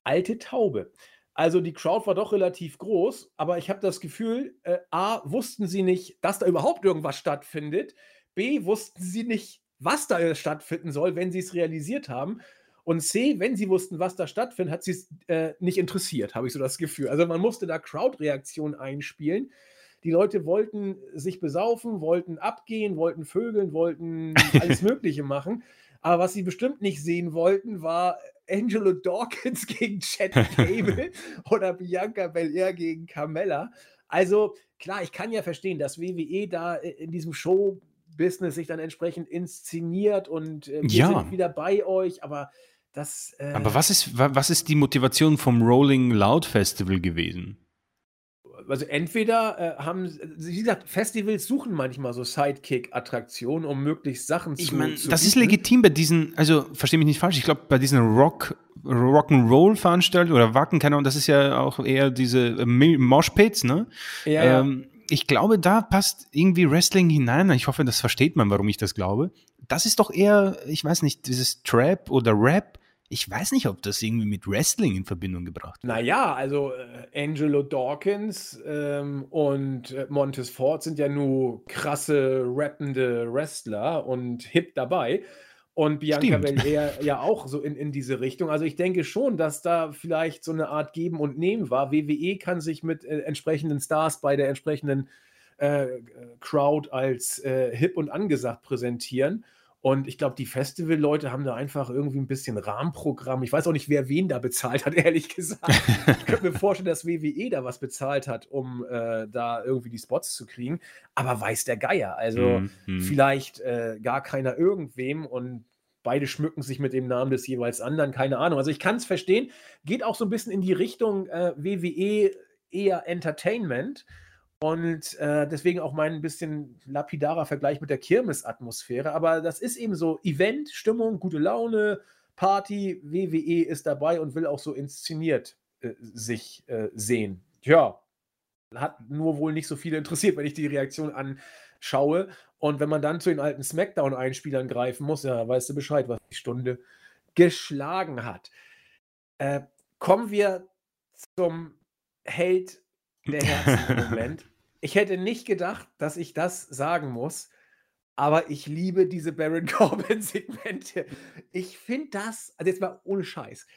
[SPEAKER 1] Alte Taube. Also die Crowd war doch relativ groß, aber ich habe das Gefühl, äh, a, wussten sie nicht, dass da überhaupt irgendwas stattfindet. B, wussten sie nicht, was da stattfinden soll, wenn sie es realisiert haben. Und C, wenn sie wussten, was da stattfindet, hat sie es äh, nicht interessiert, habe ich so das Gefühl. Also man musste da Crowd-Reaktionen einspielen Die Leute wollten sich besaufen, wollten abgehen, wollten vögeln, wollten alles Mögliche machen. Aber was sie bestimmt nicht sehen wollten, war Angelo Dawkins gegen Chad Gable oder Bianca Belair gegen Carmella. Also klar, ich kann ja verstehen, dass WWE da in diesem Show-Business sich dann entsprechend inszeniert und äh, wir
[SPEAKER 2] Ja.
[SPEAKER 1] sind wieder bei euch, aber das. Äh,
[SPEAKER 2] Aber was ist, wa- was ist die Motivation vom Rolling Loud Festival gewesen?
[SPEAKER 1] Also entweder äh, haben, wie gesagt, Festivals suchen manchmal so Sidekick-Attraktionen, um möglichst Sachen
[SPEAKER 2] Ich
[SPEAKER 1] zu
[SPEAKER 2] meine,
[SPEAKER 1] zu
[SPEAKER 2] das ist
[SPEAKER 1] bieten.
[SPEAKER 2] legitim bei diesen, also verstehe mich nicht falsch, ich glaube bei diesen Rock, Rock'n'Roll-Veranstaltungen oder Wacken, keine Ahnung, das ist ja auch eher diese äh, Moshpits, ne?
[SPEAKER 1] Ja, ja.
[SPEAKER 2] Ich glaube, da passt irgendwie Wrestling hinein. Ich hoffe, das versteht man, warum ich das glaube. Das ist doch eher, ich weiß nicht, dieses Trap oder Rap. Ich weiß nicht, ob das irgendwie mit Wrestling in Verbindung gebracht wird.
[SPEAKER 1] Naja, also äh, Angelo Dawkins ähm, und äh, Montes Ford sind ja nur krasse, rappende Wrestler und hip dabei. Und Bianca. Belair ja auch so in, in diese Richtung. Also ich denke schon, dass da vielleicht so eine Art Geben und Nehmen war. WWE kann sich mit äh, entsprechenden Stars bei der entsprechenden äh, Crowd als äh, hip und angesagt präsentieren. Und ich glaube, die Festival-Leute haben da einfach irgendwie ein bisschen Rahmenprogramm. Ich weiß auch nicht, wer wen da bezahlt hat, ehrlich gesagt. Ich könnte mir vorstellen, dass WWE da was bezahlt hat, um äh, da irgendwie die Spots zu kriegen. Aber weiß der Geier. Also
[SPEAKER 2] mhm.
[SPEAKER 1] vielleicht äh, gar keiner irgendwem und beide schmücken sich mit dem Namen des jeweils anderen. Keine Ahnung. Also ich kann es verstehen. Geht auch so ein bisschen in die Richtung äh, WWE eher Entertainment. Und äh, deswegen auch mein ein bisschen lapidarer Vergleich mit der Kirmes-Atmosphäre. Aber das ist eben so Event, Stimmung, gute Laune, Party. WWE ist dabei und will auch so inszeniert äh, sich äh, sehen. Tja, hat nur wohl nicht so viele interessiert, wenn ich die Reaktion anschaue. Und wenn man dann zu den alten Smackdown-Einspielern greifen muss, ja, weißt du Bescheid, was die Stunde geschlagen hat. Äh, kommen wir zum Held der Herzen im Moment. Ich hätte nicht gedacht, dass ich das sagen muss, aber ich liebe diese Baron Corbin-Segmente. Ich finde das, also jetzt mal ohne Scheiß,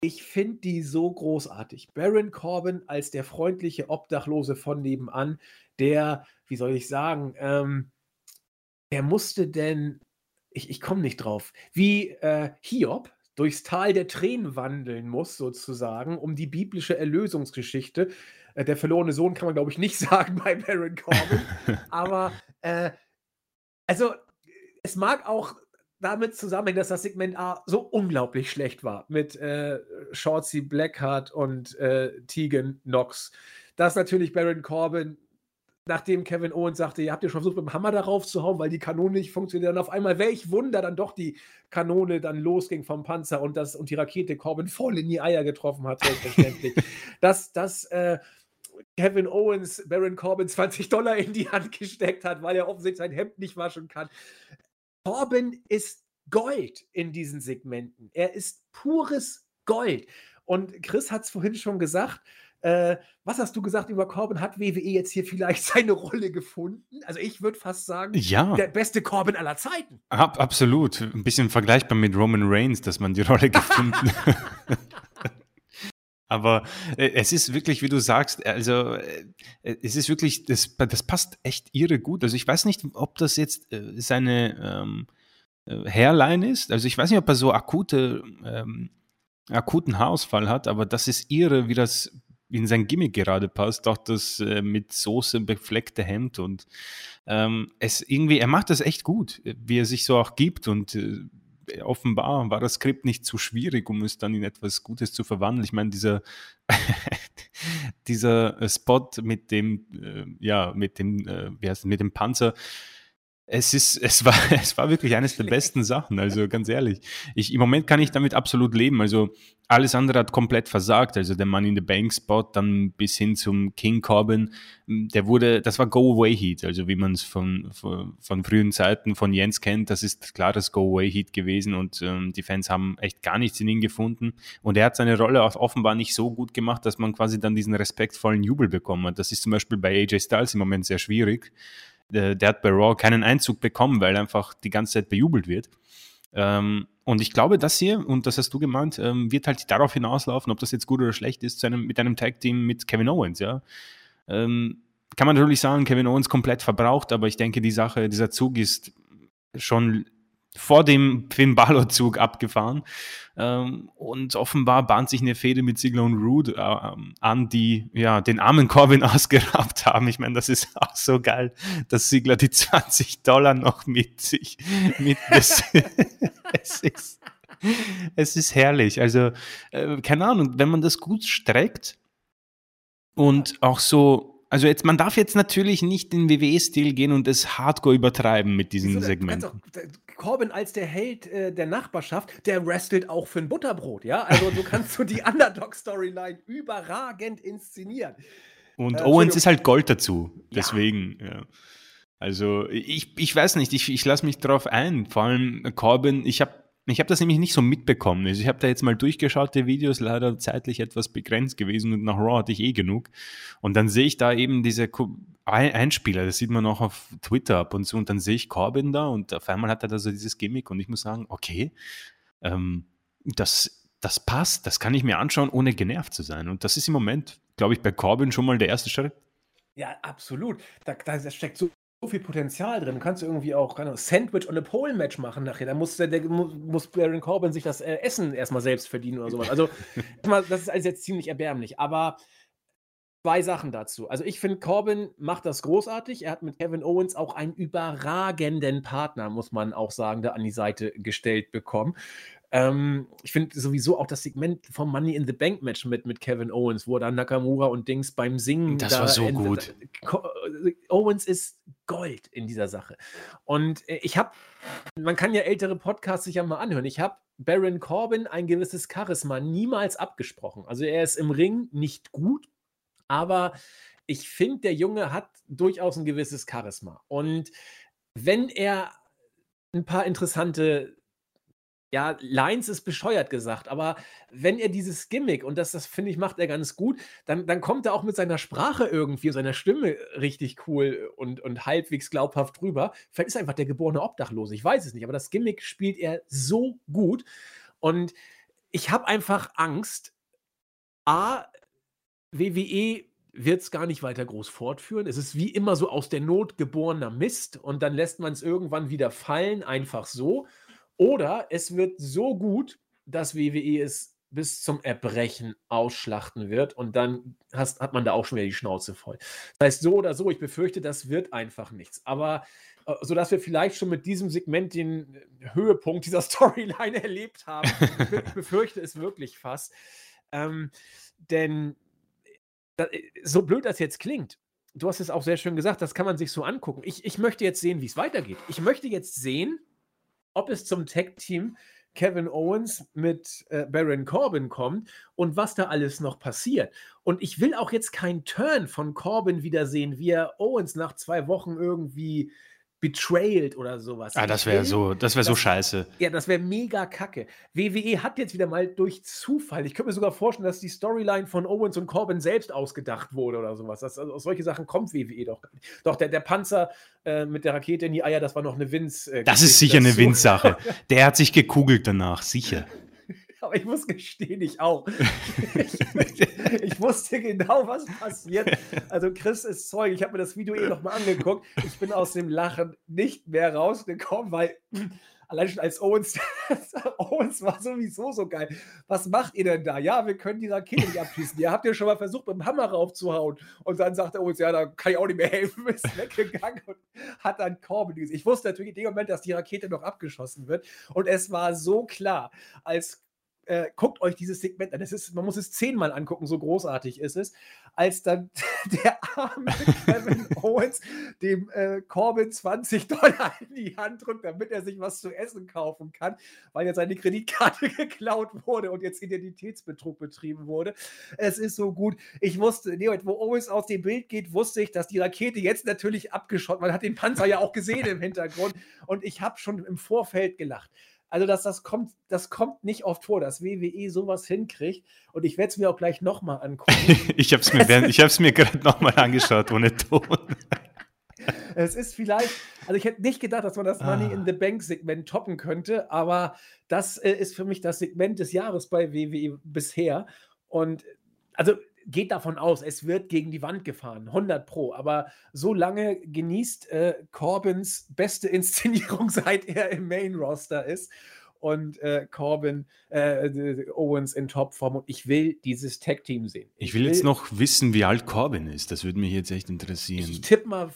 [SPEAKER 1] ich finde die so großartig. Baron Corbin als der freundliche Obdachlose von nebenan, der, wie soll ich sagen, ähm, der musste denn, ich, ich komme nicht drauf, wie äh, Hiob durchs Tal der Tränen wandeln muss, sozusagen, um die biblische Erlösungsgeschichte. Äh, der verlorene Sohn kann man, glaube ich, nicht sagen bei Baron Corbin. aber, äh, also, es mag auch damit zusammenhängen, dass das Segment A so unglaublich schlecht war mit äh, Shorty Blackheart und äh, Tegan Knox. Dass natürlich Baron Corbin, nachdem Kevin Owens sagte, ihr habt ihr schon versucht, mit dem Hammer darauf zu hauen, weil die Kanone nicht funktioniert, dann auf einmal, welch Wunder, dann doch die Kanone dann losging vom Panzer und, das, und die Rakete Corbin voll in die Eier getroffen hat, selbstverständlich. dass, dass äh, Kevin Owens Baron Corbin 20 Dollar in die Hand gesteckt hat, weil er offensichtlich sein Hemd nicht waschen kann. Corbin ist Gold in diesen Segmenten. Er ist pures Gold. Und Chris hat es vorhin schon gesagt. Äh, was hast du gesagt über Corbin? Hat WWE jetzt hier vielleicht seine Rolle gefunden? Also ich würde fast sagen,
[SPEAKER 2] Ja,
[SPEAKER 1] der beste Corbin aller Zeiten.
[SPEAKER 2] ab, absolut. Ein bisschen vergleichbar mit Roman Reigns, dass man die Rolle gefunden Aber äh, es ist wirklich, wie du sagst, also äh, es ist wirklich, das, das passt echt irre gut. Also ich weiß nicht, ob das jetzt äh, seine ähm, äh, Hairline ist. Also ich weiß nicht, ob er so akute, ähm, akuten Haarausfall hat, aber das ist irre, wie das in sein Gimmick gerade passt. Auch das äh, mit Soße befleckte Hemd und ähm, es irgendwie, er macht das echt gut, wie er sich so auch gibt und äh, offenbar war das Skript nicht zu schwierig, um es dann in etwas Gutes zu verwandeln. Ich meine, dieser, dieser äh, Spot mit dem, äh, ja, mit dem, äh, wie heißt es, mit dem Panzer, es ist, es war, es war wirklich eines der besten Sachen. Also ganz ehrlich, ich, im Moment kann ich damit absolut leben. Also alles andere hat komplett versagt. Also der Money in the Bank Spot, dann bis hin zum King Corbin, der wurde, das war Go Away Heat. Also wie man es von, von, von frühen Zeiten von Jens kennt, das ist klar das Go Away Heat gewesen und ähm, die Fans haben echt gar nichts in ihn gefunden. Und er hat seine Rolle auch offenbar nicht so gut gemacht, dass man quasi dann diesen respektvollen Jubel bekommen hat. Das ist zum Beispiel bei AJ Styles im Moment sehr schwierig der hat bei Raw keinen Einzug bekommen, weil einfach die ganze Zeit bejubelt wird. Ähm, und ich glaube, das hier, und das hast du gemeint, ähm, wird halt darauf hinauslaufen, ob das jetzt gut oder schlecht ist, einem, mit einem Tag-Team mit Kevin Owens, ja. Ähm, kann man natürlich sagen, Kevin Owens komplett verbraucht, aber ich denke, die Sache, dieser Zug ist schon vor dem Finn Balor-Zug abgefahren. Ähm, und offenbar bahnt sich eine Fehde mit Ziggler und Rude äh, an, die ja den armen Corbin ausgeraubt haben. Ich meine, das ist auch so geil, dass Ziggler die 20 Dollar noch mit sich mit es ist es ist herrlich. Also äh, keine Ahnung, wenn man das gut streckt und auch so also jetzt, man darf jetzt natürlich nicht den WWE-Stil gehen und es hardcore übertreiben mit diesen so, Segmenten.
[SPEAKER 1] Corbin als der Held äh, der Nachbarschaft, der wrestelt auch für ein Butterbrot, ja? Also du kannst so die Underdog-Storyline überragend inszenieren.
[SPEAKER 2] Und äh, Owens ist halt Gold dazu, deswegen, ja. ja. Also ich, ich weiß nicht, ich, ich lasse mich darauf ein. Vor allem Corbin, ich habe ich habe das nämlich nicht so mitbekommen. Also ich habe da jetzt mal durchgeschaut, die Videos leider zeitlich etwas begrenzt gewesen und nach Raw hatte ich eh genug. Und dann sehe ich da eben diese Einspieler, das sieht man auch auf Twitter ab und so. Und dann sehe ich Corbin da und auf einmal hat er da so dieses Gimmick und ich muss sagen, okay, ähm, das, das passt, das kann ich mir anschauen, ohne genervt zu sein. Und das ist im Moment, glaube ich, bei Corbin schon mal der erste Schritt.
[SPEAKER 1] Ja, absolut. Da, da steckt so so viel Potenzial drin. Du kannst irgendwie auch keine Sandwich und eine Pole-Match machen nachher. Da muss, der, der, muss Baron Corbin sich das äh, Essen erstmal selbst verdienen oder sowas. Also, das ist alles jetzt ziemlich erbärmlich. Aber zwei Sachen dazu. Also, ich finde, Corbin macht das großartig. Er hat mit Kevin Owens auch einen überragenden Partner, muss man auch sagen, da an die Seite gestellt bekommen. Ähm, ich finde sowieso auch das Segment vom Money in the Bank Match mit, mit Kevin Owens, wo dann Nakamura und Dings beim Singen.
[SPEAKER 2] Das da war so gut.
[SPEAKER 1] Owens ist Gold in dieser Sache. Und äh, ich habe, man kann ja ältere Podcasts sich ja mal anhören. Ich habe Baron Corbin ein gewisses Charisma niemals abgesprochen. Also er ist im Ring nicht gut, aber ich finde, der Junge hat durchaus ein gewisses Charisma. Und wenn er ein paar interessante ja, Lines ist bescheuert gesagt, aber wenn er dieses Gimmick, und das, das finde ich, macht er ganz gut, dann, dann kommt er auch mit seiner Sprache irgendwie, seiner Stimme richtig cool und, und halbwegs glaubhaft drüber. Vielleicht ist er einfach der geborene Obdachlose, ich weiß es nicht, aber das Gimmick spielt er so gut. Und ich habe einfach Angst, A, WWE wird es gar nicht weiter groß fortführen. Es ist wie immer so aus der Not geborener Mist und dann lässt man es irgendwann wieder fallen, einfach so. Oder es wird so gut, dass WWE es bis zum Erbrechen ausschlachten wird und dann hast, hat man da auch schon wieder die Schnauze voll. Das heißt, so oder so, ich befürchte, das wird einfach nichts. Aber äh, sodass wir vielleicht schon mit diesem Segment den Höhepunkt dieser Storyline erlebt haben. ich befürchte es wirklich fast. Ähm, denn äh, so blöd das jetzt klingt, du hast es auch sehr schön gesagt, das kann man sich so angucken. Ich, ich möchte jetzt sehen, wie es weitergeht. Ich möchte jetzt sehen, ob es zum Tag-Team Kevin Owens mit äh, Baron Corbin kommt und was da alles noch passiert. Und ich will auch jetzt keinen Turn von Corbin wiedersehen, wie er Owens nach zwei Wochen irgendwie betrayed oder sowas.
[SPEAKER 2] Ah, das wäre so, das wäre so scheiße.
[SPEAKER 1] Ja, das wäre mega kacke. WWE hat jetzt wieder mal durch Zufall, ich könnte mir sogar vorstellen, dass die Storyline von Owens und Corbin selbst ausgedacht wurde oder sowas. Das, also, solche Sachen kommt WWE doch gar nicht. Doch, der, der Panzer äh, mit der Rakete in die Eier, das war noch eine Vince.
[SPEAKER 2] Äh, das ist sicher eine Vince-Sache. der hat sich gekugelt danach, sicher.
[SPEAKER 1] Aber ich muss gestehen, ich auch. ich, ich, wusste genau, was passiert. Also Chris ist Zeuge. Ich habe mir das Video eh nochmal angeguckt. Ich bin aus dem Lachen nicht mehr rausgekommen, weil allein schon als Owens, Owens war sowieso so geil. Was macht ihr denn da? Ja, wir können die Rakete nicht abschießen. Ihr habt ja schon mal versucht, mit dem Hammer raufzuhauen. Und dann sagt Owens, ja, da kann ich auch nicht mehr helfen. Ist weggegangen und hat dann Corbin gesehen. Ich wusste natürlich in dem Moment, dass die Rakete noch abgeschossen wird. Und es war so klar, als äh, guckt euch dieses Segment an. Es ist, man muss es zehnmal angucken, so großartig ist es, als dann der arme Kevin Owens dem äh, Corbin 20 Dollar in die Hand drückt, damit er sich was zu essen kaufen kann, weil jetzt seine Kreditkarte geklaut wurde und jetzt Identitätsbetrug betrieben wurde. Es ist so gut. Ich wusste, nee, wo Owens aus dem Bild geht, wusste ich, dass die Rakete jetzt natürlich abgeschossen, man hat den Panzer ja auch gesehen im Hintergrund und ich habe schon im Vorfeld gelacht. Also, dass das kommt, das kommt nicht oft vor, dass WWE sowas hinkriegt. Und ich werde es mir auch gleich nochmal angucken.
[SPEAKER 2] ich habe es mir, mir gerade nochmal angeschaut, ohne Ton.
[SPEAKER 1] es ist vielleicht, also ich hätte nicht gedacht, dass man das Money in ah. the Bank Segment toppen könnte, aber das äh, ist für mich das Segment des Jahres bei WWE bisher. Und also geht davon aus, es wird gegen die Wand gefahren, 100 Pro. Aber so lange genießt äh, Corbins beste Inszenierung, seit er im Main Roster ist. Und äh, Corbin, äh, Owens in Topform. Und ich will dieses Tag-Team sehen.
[SPEAKER 2] Ich, ich will, will jetzt noch wissen, wie alt Corbin ist. Das würde mich jetzt echt interessieren.
[SPEAKER 1] Ich tippe mal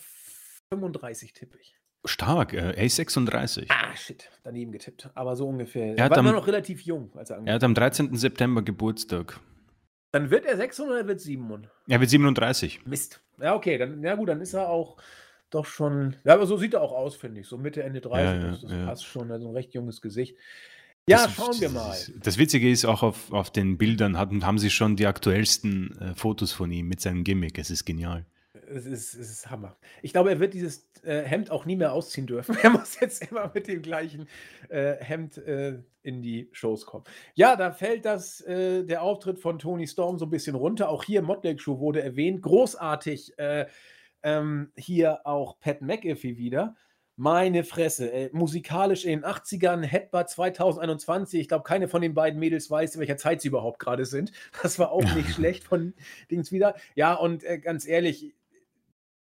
[SPEAKER 1] 35, tippe ich.
[SPEAKER 2] Stark, äh, er ist 36.
[SPEAKER 1] Ah, shit, daneben getippt. Aber so ungefähr.
[SPEAKER 2] Er, war
[SPEAKER 1] am, noch relativ jung,
[SPEAKER 2] als er Er hat am 13. September Geburtstag.
[SPEAKER 1] Dann wird er 600 oder er wird 700?
[SPEAKER 2] Er wird 37.
[SPEAKER 1] Mist. Ja, okay, dann, ja gut, dann ist er auch doch schon. Ja, aber so sieht er auch aus, finde ich. So Mitte, Ende 30. Ja, ja, das, das ja. passt schon. Also ein recht junges Gesicht. Ja, das, schauen wir mal.
[SPEAKER 2] Das, das, Witzige ist, auch auf, auf den Bildern haben, haben sie schon die aktuellsten äh, Fotos von ihm mit seinem Gimmick. Es ist genial
[SPEAKER 1] es ist, es ist Hammer. Ich glaube, er wird dieses äh, Hemd auch nie mehr ausziehen dürfen. Er muss jetzt immer mit dem gleichen äh, Hemd äh, in die Shows kommen. Ja, da fällt das, äh, der Auftritt von Tony Storm so ein bisschen runter. Auch hier Motley Show wurde erwähnt. Großartig äh, ähm, hier auch Pat McAfee wieder. Meine Fresse, ey, musikalisch in den 80ern, Headbutt 2021. Ich glaube, keine von den beiden Mädels weiß, in welcher Zeit sie überhaupt gerade sind. Das war auch nicht schlecht von Dings wieder. Ja, und äh, ganz ehrlich,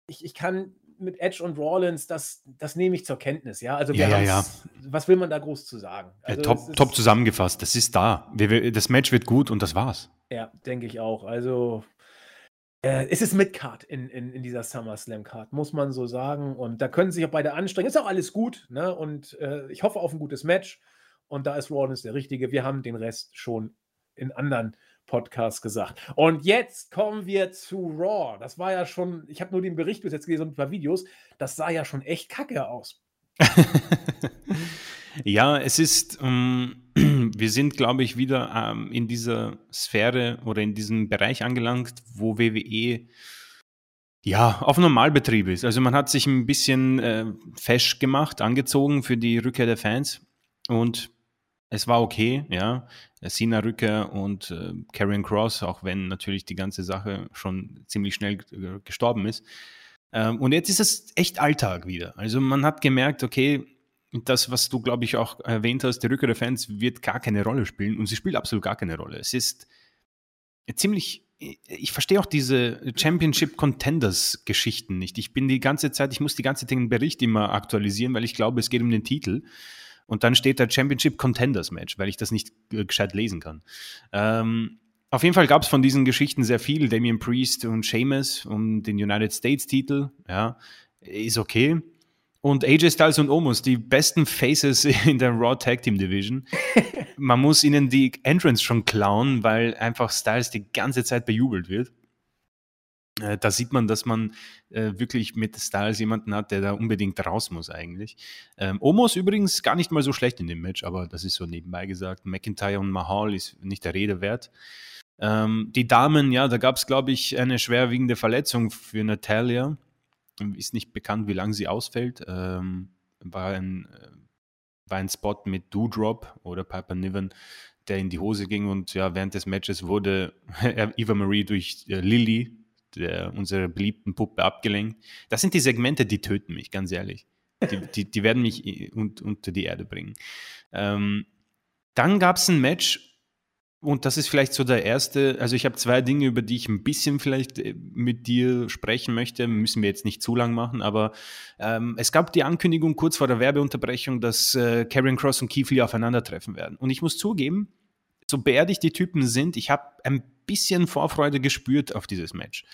[SPEAKER 1] ich, ich kann mit Edge und Rollins, das, das nehme ich zur Kenntnis, ja. Also
[SPEAKER 2] ja, ja, ja.
[SPEAKER 1] was will man da groß zu sagen?
[SPEAKER 2] Also top, top zusammengefasst, das ist da. das Match wird gut und das war's.
[SPEAKER 1] Ja, denke ich auch. Also äh, es ist Midcard in, in, in dieser SummerSlam-Card, muss man so sagen. Und da können sich auch beide anstrengen. Ist auch alles gut, ne? Und äh, ich hoffe auf ein gutes Match. Und da ist Rollins der Richtige. Wir haben den Rest schon in anderen Podcast gesagt. Und jetzt kommen wir zu Raw. Das war ja schon, ich habe nur den Bericht bis jetzt gelesen und ein paar Videos. Das sah ja schon echt kacke aus.
[SPEAKER 2] ja, es ist, ähm, wir sind, glaube ich, wieder ähm, in dieser Sphäre oder in diesem Bereich angelangt, wo WWE ja, auf Normalbetrieb ist. Also man hat sich ein bisschen äh, fesch gemacht, angezogen für die Rückkehr der Fans und es war okay, ja. Sina Rücker und äh, Karrion Cross, auch wenn natürlich die ganze Sache schon ziemlich schnell äh, gestorben ist. Ähm, und jetzt ist es echt Alltag wieder. Also man hat gemerkt, okay, das, was du, glaube ich, auch erwähnt hast, die Rückkehr der Fans wird gar keine Rolle spielen und sie spielt absolut gar keine Rolle. Es ist ziemlich, ich verstehe auch diese Championship Contenders Geschichten nicht. Ich bin die ganze Zeit, ich muss die ganze Zeit den Bericht immer aktualisieren, weil ich glaube, es geht um den Titel und dann steht da Championship Contenders Match, weil ich das nicht äh, gescheit lesen kann. Ähm, auf jeden Fall gab es von diesen Geschichten sehr viel. Damien Priest und Sheamus um den United States Titel, ja, ist okay. Und AJ Styles und Omos, die besten Faces in der Raw Tag Team Division. Man muss ihnen die Entrance schon klauen, weil einfach Styles die ganze Zeit bejubelt wird. Äh, da sieht man, dass man äh, wirklich mit Styles jemanden hat, der da unbedingt raus muss eigentlich. Ähm, Omos übrigens gar nicht mal so schlecht in dem Match, aber das ist so nebenbei gesagt. McIntyre und Mahal ist nicht der Rede wert. Ähm, die Damen, ja, da gab es, glaube ich, eine schwerwiegende Verletzung für Natalia. Ist nicht bekannt, wie lange sie ausfällt. Ähm, war, ein, äh, war ein Spot mit Doodrop oder Piper Niven, der in die Hose ging und ja, während des Matches wurde Eva Marie durch äh, Lilly der, unserer beliebten Puppe abgelenkt. Das sind die Segmente, die töten mich, ganz ehrlich. Die, die, die werden mich un, unter die Erde bringen. Ähm, dann gab es ein Match, und das ist vielleicht so der erste, also ich habe zwei Dinge, über die ich ein bisschen vielleicht äh, mit dir sprechen möchte, müssen wir jetzt nicht zu lang machen, aber ähm, es gab die Ankündigung kurz vor der Werbeunterbrechung, dass äh, Karen Cross und Keith Lee aufeinandertreffen werden. Und ich muss zugeben, so beerdigt die Typen sind, ich habe ein bisschen Vorfreude gespürt auf dieses Match.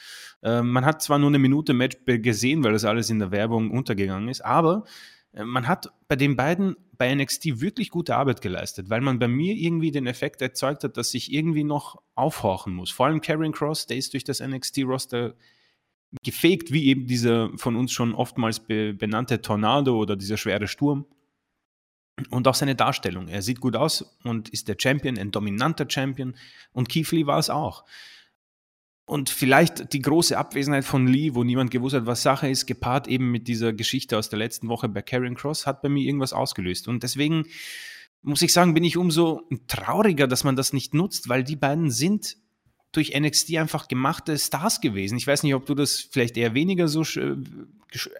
[SPEAKER 2] Ähm, man hat zwar nur eine Minute Match gesehen, weil das alles in der Werbung untergegangen ist, aber äh, man hat bei den beiden bei NXT wirklich gute Arbeit geleistet, weil man bei mir irgendwie den Effekt erzeugt hat, dass ich irgendwie noch aufhorchen muss. Vor allem Karen Cross, der ist durch das NXT-Roster gefegt, wie eben dieser von uns schon oftmals be benannte Tornado oder dieser schwere Sturm und auch seine Darstellung. Er sieht gut aus und ist der Champion, ein dominanter Champion. Und Keith Lee war es auch. Und vielleicht die große Abwesenheit von Lee, wo niemand gewusst hat, was Sache ist, gepaart eben mit dieser Geschichte aus der letzten Woche bei Karen Cross, hat bei mir irgendwas ausgelöst. Und deswegen muss ich sagen, bin ich umso trauriger, dass man das nicht nutzt, weil die beiden sind durch NXT einfach gemachte Stars gewesen. Ich weiß nicht, ob du das vielleicht eher weniger so äh,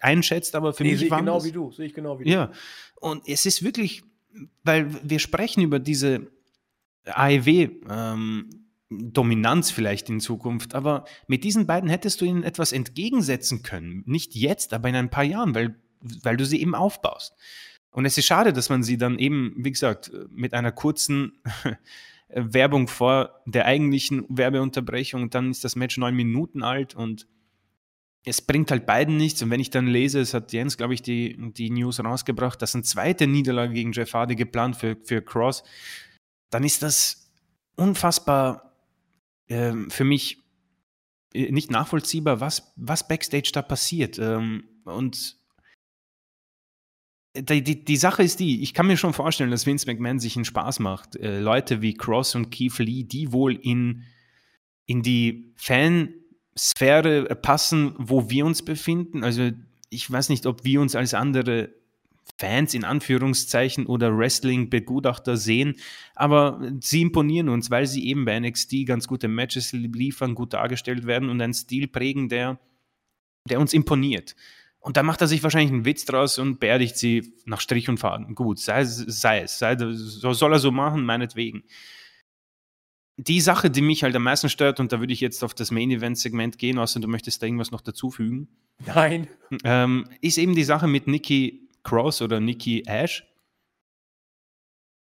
[SPEAKER 2] einschätzt, aber für nee, mich
[SPEAKER 1] sehe
[SPEAKER 2] waren
[SPEAKER 1] genau
[SPEAKER 2] das,
[SPEAKER 1] wie du, sehe ich genau wie du.
[SPEAKER 2] Ja, und es ist wirklich, weil wir sprechen über diese AEW ähm, Dominanz vielleicht in Zukunft, aber mit diesen beiden hättest du ihnen etwas entgegensetzen können. Nicht jetzt, aber in ein paar Jahren, weil, weil du sie eben aufbaust. Und es ist schade, dass man sie dann eben, wie gesagt, mit einer kurzen Werbung vor der eigentlichen Werbeunterbrechung, dann ist das Match neun Minuten alt und es bringt halt beiden nichts. Und wenn ich dann lese, es hat Jens, glaube ich, die, die News rausgebracht, dass eine zweite Niederlage gegen Jeff Hardy geplant für, für Cross, dann ist das unfassbar äh, für mich äh, nicht nachvollziehbar, was, was backstage da passiert. Ähm, und die, die, die, Sache ist die, ich kann mir schon vorstellen, dass Vince McMahon sich einen Spaß macht. Äh, Leute wie Cross und Keith Lee, die wohl in, in die Fansphäre passen, wo wir uns befinden. Also ich weiß nicht, ob wir uns als andere Fans in Anführungszeichen oder Wrestling-Begutachter sehen, aber sie imponieren uns, weil sie eben bei NXT ganz gute Matches liefern, gut dargestellt werden und einen Stil prägen, der, der uns imponiert. Und da macht er sich wahrscheinlich einen Witz draus und beerdigt sie nach Strich und Faden. Gut, sei, sei es, sei, so soll er so machen, meinetwegen. Die Sache, die mich halt am meisten stört, und da würde ich jetzt auf das Main-Event-Segment gehen, außer du möchtest da irgendwas noch dazufügen.
[SPEAKER 1] Nein.
[SPEAKER 2] Ähm, ist eben die Sache mit Nikki Cross oder Nikki Ash.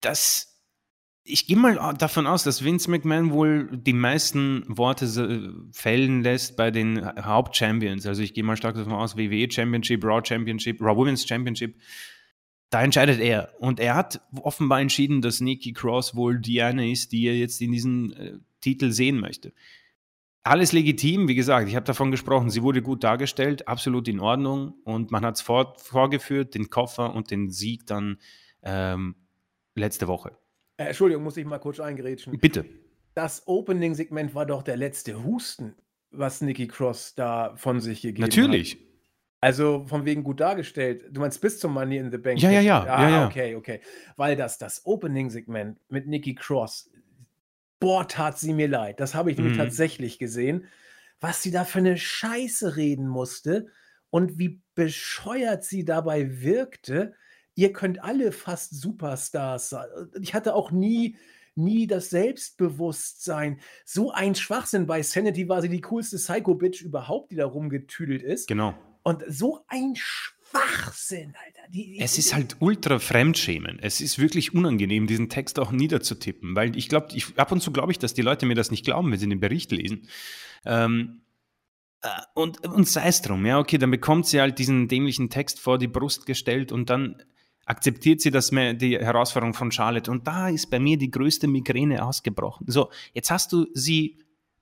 [SPEAKER 2] Das ich gehe mal davon aus, dass Vince McMahon wohl die meisten Worte fällen lässt bei den Hauptchampions. Also ich gehe mal stark davon aus, WWE Championship, Raw Championship, Raw Women's Championship. Da entscheidet er. Und er hat offenbar entschieden, dass Nikki Cross wohl die eine ist, die er jetzt in diesem äh, Titel sehen möchte. Alles legitim, wie gesagt, ich habe davon gesprochen, sie wurde gut dargestellt, absolut in Ordnung und man hat es vor, vorgeführt, den Koffer und den Sieg dann ähm, letzte Woche.
[SPEAKER 1] Äh, Entschuldigung, muss ich mal kurz eingerätschen.
[SPEAKER 2] Bitte.
[SPEAKER 1] Das Opening-Segment war doch der letzte Husten, was Nikki Cross da von sich gegeben
[SPEAKER 2] Natürlich.
[SPEAKER 1] hat. Natürlich. Also von wegen gut dargestellt. Du meinst bis zum Money in the Bank?
[SPEAKER 2] Ja, ja, ja. Ah, ja, ja.
[SPEAKER 1] Okay, okay. Weil das, das Opening-Segment mit Nikki Cross, boah, tat sie mir leid. Das habe ich nämlich mhm. tatsächlich gesehen. Was sie da für eine Scheiße reden musste und wie bescheuert sie dabei wirkte ihr könnt alle fast Superstars sein. Ich hatte auch nie, nie das Selbstbewusstsein. So ein Schwachsinn. Bei Sanity war sie die coolste Psycho-Bitch überhaupt, die da rumgetüdelt ist.
[SPEAKER 2] Genau.
[SPEAKER 1] Und so ein Schwachsinn, Alter.
[SPEAKER 2] Die, es ist halt ultra Fremdschämen. Es ist wirklich unangenehm, diesen Text auch niederzutippen, weil ich glaube, ich, ab und zu glaube ich, dass die Leute mir das nicht glauben, wenn sie den Bericht lesen. Ähm, äh, und, und sei es drum, ja, okay, dann bekommt sie halt diesen dämlichen Text vor die Brust gestellt und dann akzeptiert sie das mehr, die Herausforderung von Charlotte. Und da ist bei mir die größte Migräne ausgebrochen. So, jetzt hast du sie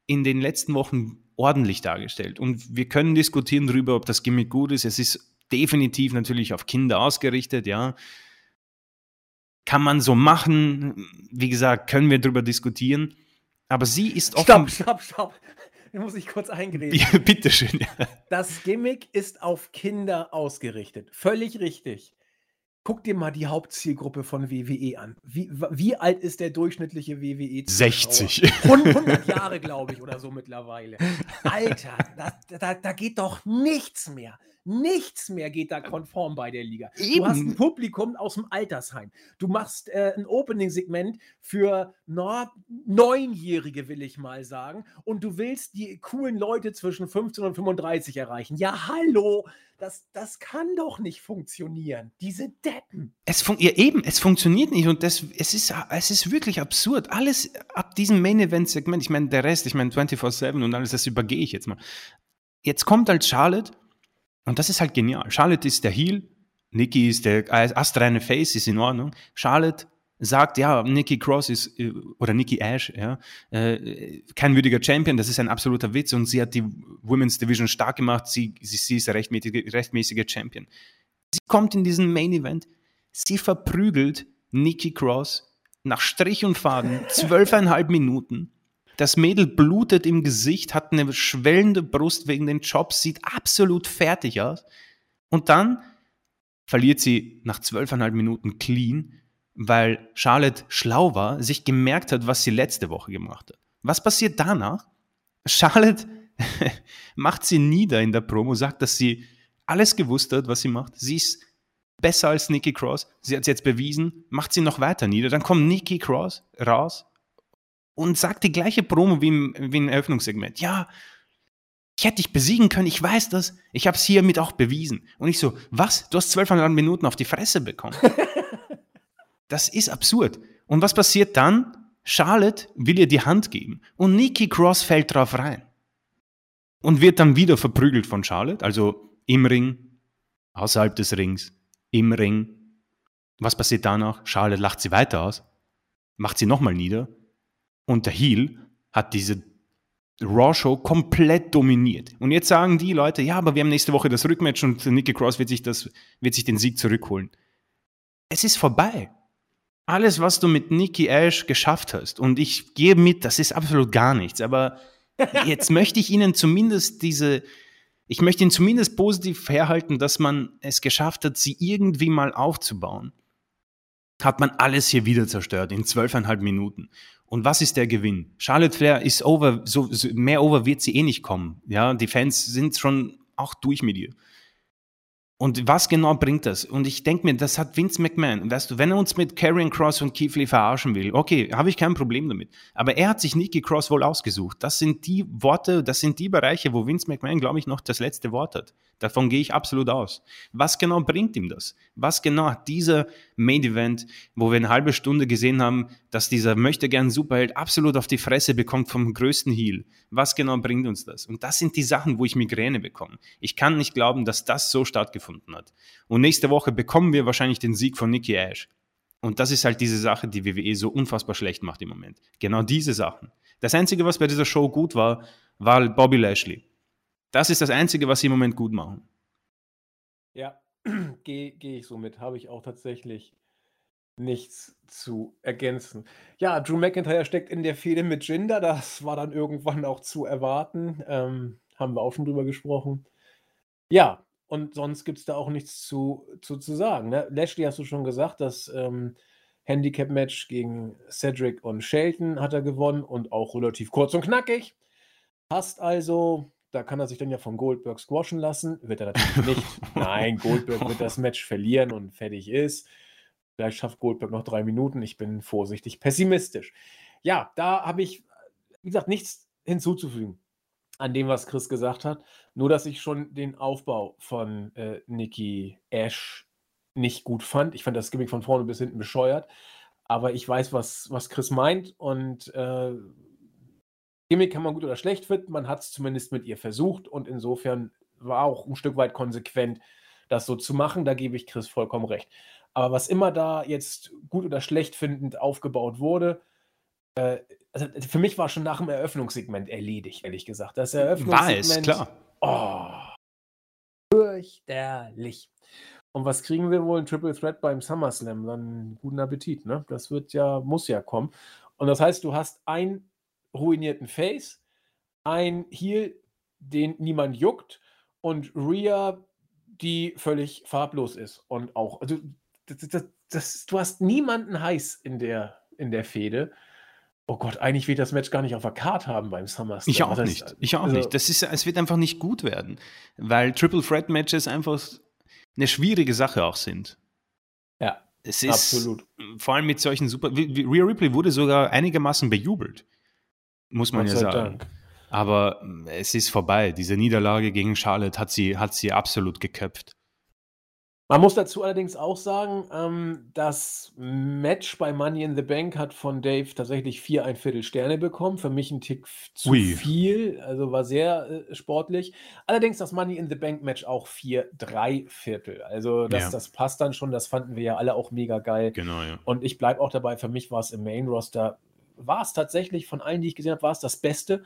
[SPEAKER 2] in den letzten Wochen ordentlich dargestellt. Und wir können diskutieren darüber, ob das Gimmick gut ist. Es ist definitiv natürlich auf Kinder ausgerichtet, ja. Kann man so machen. Wie gesagt, können wir darüber diskutieren. Aber sie ist
[SPEAKER 1] offen. Stopp, stopp, stopp. Da muss ich kurz eingreifen.
[SPEAKER 2] Ja, bitteschön. Ja.
[SPEAKER 1] Das Gimmick ist auf Kinder ausgerichtet. Völlig richtig. Guck dir mal die Hauptzielgruppe von WWE an. Wie, wie alt ist der durchschnittliche WWE? -Zuschauer?
[SPEAKER 2] 60.
[SPEAKER 1] 100 Jahre, glaube ich, oder so mittlerweile. Alter, da, da, da geht doch nichts mehr. Nichts mehr geht da konform bei der Liga. Eben. Du hast ein Publikum aus dem Altersheim. Du machst äh, ein Opening-Segment für na, Neunjährige, will ich mal sagen. Und du willst die coolen Leute zwischen 15 und 35 erreichen. Ja, hallo! Das, das kann doch nicht funktionieren. Diese Deppen.
[SPEAKER 2] Es fun ja, eben, es funktioniert nicht und das, es, ist, es ist wirklich absurd. Alles ab diesem Main-Event-Segment, ich meine, der Rest, ich meine 24-7 und alles, das übergehe ich jetzt mal. Jetzt kommt halt Charlotte und das ist halt genial. Charlotte ist der Heel, Nikki ist der astreine Face, ist in Ordnung. Charlotte sagt, ja, Nikki Cross ist, äh, oder Nikki Ash, ja, äh, kein würdiger Champion, das ist ein absoluter Witz und sie hat die Women's Division stark gemacht, sie, sie, sie ist der rechtmäßige, rechtmäßige Champion. Sie kommt in diesen Main Event, sie verprügelt Nikki Cross nach Strich und Faden, zwölfeinhalb Minuten das Mädel blutet im Gesicht, hat eine schwellende Brust wegen den Jobs, sieht absolut fertig aus. Und dann verliert sie nach zwölfeinhalb Minuten clean, weil Charlotte schlau war, sich gemerkt hat, was sie letzte Woche gemacht hat. Was passiert danach? Charlotte macht sie nieder in der Promo, sagt, dass sie alles gewusst hat, was sie macht. Sie ist besser als Nikki Cross. Sie hat es jetzt bewiesen, macht sie noch weiter nieder. Dann kommt Nikki Cross raus und sagt die gleiche Promo wie im, wie im Eröffnungssegment. Ja, ich hätte dich besiegen können, ich weiß das. Ich habe es hiermit auch bewiesen. Und ich so, was? Du hast zwölfeinhalb Minuten auf die Fresse bekommen. das ist absurd. Und was passiert dann? Charlotte will ihr die Hand geben und Nikki Cross fällt drauf rein. Und wird dann wieder verprügelt von Charlotte, also im Ring, außerhalb des Rings, im Ring. Was passiert danach? Charlotte lacht sie weiter aus, macht sie nochmal nieder und der Heel hat diese Raw-Show komplett dominiert. Und jetzt sagen die Leute, ja, aber wir haben nächste Woche das Rückmatch und Nikki Cross wird sich, das, wird sich den Sieg zurückholen. Es ist vorbei. Alles, was du mit Nikki Ash geschafft hast, und ich gehe mit, das ist absolut gar nichts, aber jetzt möchte ich Ihnen zumindest diese, ich möchte Ihnen zumindest positiv herhalten, dass man es geschafft hat, sie irgendwie mal aufzubauen. Hat man alles hier wieder zerstört in zwölfeinhalb Minuten. Und was ist der Gewinn? Charlotte Flair ist over, so, so, mehr over wird sie eh nicht kommen. Ja, die Fans sind schon auch durch mit ihr. Und was genau bringt das? Und ich denke mir, das hat Vince McMahon. Weißt du, wenn er uns mit Karrion Cross und Keith Lee verarschen will, okay, habe ich kein Problem damit. Aber er hat sich Nikki Cross wohl ausgesucht. Das sind die Worte, das sind die Bereiche, wo Vince McMahon, glaube ich, noch das letzte Wort hat. Davon gehe ich absolut aus. Was genau bringt ihm das? Was genau hat dieser Main Event, wo wir eine halbe Stunde gesehen haben, dass dieser möchte gern Superheld absolut auf die Fresse bekommt vom größten Heel? Was genau bringt uns das? Und das sind die Sachen, wo ich Migräne bekomme. Ich kann nicht glauben, dass das so stattgefunden hat. Und nächste Woche bekommen wir wahrscheinlich den Sieg von Nikki Ash. Und das ist halt diese Sache, die WWE so unfassbar schlecht macht im Moment. Genau diese Sachen. Das Einzige, was bei dieser Show gut war, war Bobby Lashley. Das ist das Einzige, was sie im Moment gut machen.
[SPEAKER 1] Ja, gehe geh ich so mit. Habe ich auch tatsächlich nichts zu ergänzen. Ja, Drew McIntyre steckt in der Fehde mit Jinder. Das war dann irgendwann auch zu erwarten. Ähm, haben wir auch schon drüber gesprochen. Ja, und sonst gibt es da auch nichts zu, zu, zu sagen. Ne? Lashley hast du schon gesagt, das ähm, Handicap-Match gegen Cedric und Shelton hat er gewonnen und auch relativ kurz und knackig. Passt also. Da kann er sich dann ja von Goldberg squashen lassen. Wird er natürlich nicht. Nein, Goldberg wird das Match verlieren und fertig ist. Vielleicht schafft Goldberg noch drei Minuten. Ich bin vorsichtig pessimistisch. Ja, da habe ich, wie gesagt, nichts hinzuzufügen an dem, was Chris gesagt hat. Nur, dass ich schon den Aufbau von äh, Nikki Ash nicht gut fand. Ich fand das Gimmick von vorne bis hinten bescheuert. Aber ich weiß, was, was Chris meint. Und äh, Gimmick kann man gut oder schlecht finden, man hat es zumindest mit ihr versucht und insofern war auch ein Stück weit konsequent, das so zu machen. Da gebe ich Chris vollkommen recht. Aber was immer da jetzt gut oder schlecht findend aufgebaut wurde, äh, also für mich war schon nach dem Eröffnungssegment erledigt, ehrlich gesagt. Das Eröffnungssegment.
[SPEAKER 2] War es, klar.
[SPEAKER 1] Oh, fürchterlich. Und was kriegen wir wohl? Ein Triple Threat beim SummerSlam? Dann guten Appetit, ne? Das wird ja, muss ja kommen. Und das heißt, du hast ein ruinierten Face, ein Heel, den niemand juckt und Rhea, die völlig farblos ist und auch, also das, das, das, du hast niemanden heiß in der, in der Fehde. Oh Gott, eigentlich will ich das Match gar nicht auf der Karte haben beim SummerSlam.
[SPEAKER 2] Ich auch das heißt, nicht. Ich auch also, nicht. Das ist, es wird einfach nicht gut werden, weil Triple Threat Matches einfach eine schwierige Sache auch sind.
[SPEAKER 1] Ja,
[SPEAKER 2] es ist absolut. Vor allem mit solchen super. Rhea Ripley wurde sogar einigermaßen bejubelt muss man ja sagen. Dank. Aber äh, es ist vorbei. Diese Niederlage gegen Charlotte hat sie, hat sie absolut geköpft.
[SPEAKER 1] Man muss dazu allerdings auch sagen, ähm, das Match bei Money in the Bank hat von Dave tatsächlich vier ein Viertel Sterne bekommen. Für mich ein Tick zu Ui. viel, also war sehr äh, sportlich. Allerdings das Money in the Bank Match auch vier, drei Viertel. Also das, ja. das passt dann schon, das fanden wir ja alle auch mega geil.
[SPEAKER 2] Genau, ja.
[SPEAKER 1] Und ich bleibe auch dabei, für mich war es im Main Roster war es tatsächlich von allen, die ich gesehen habe, war es das Beste.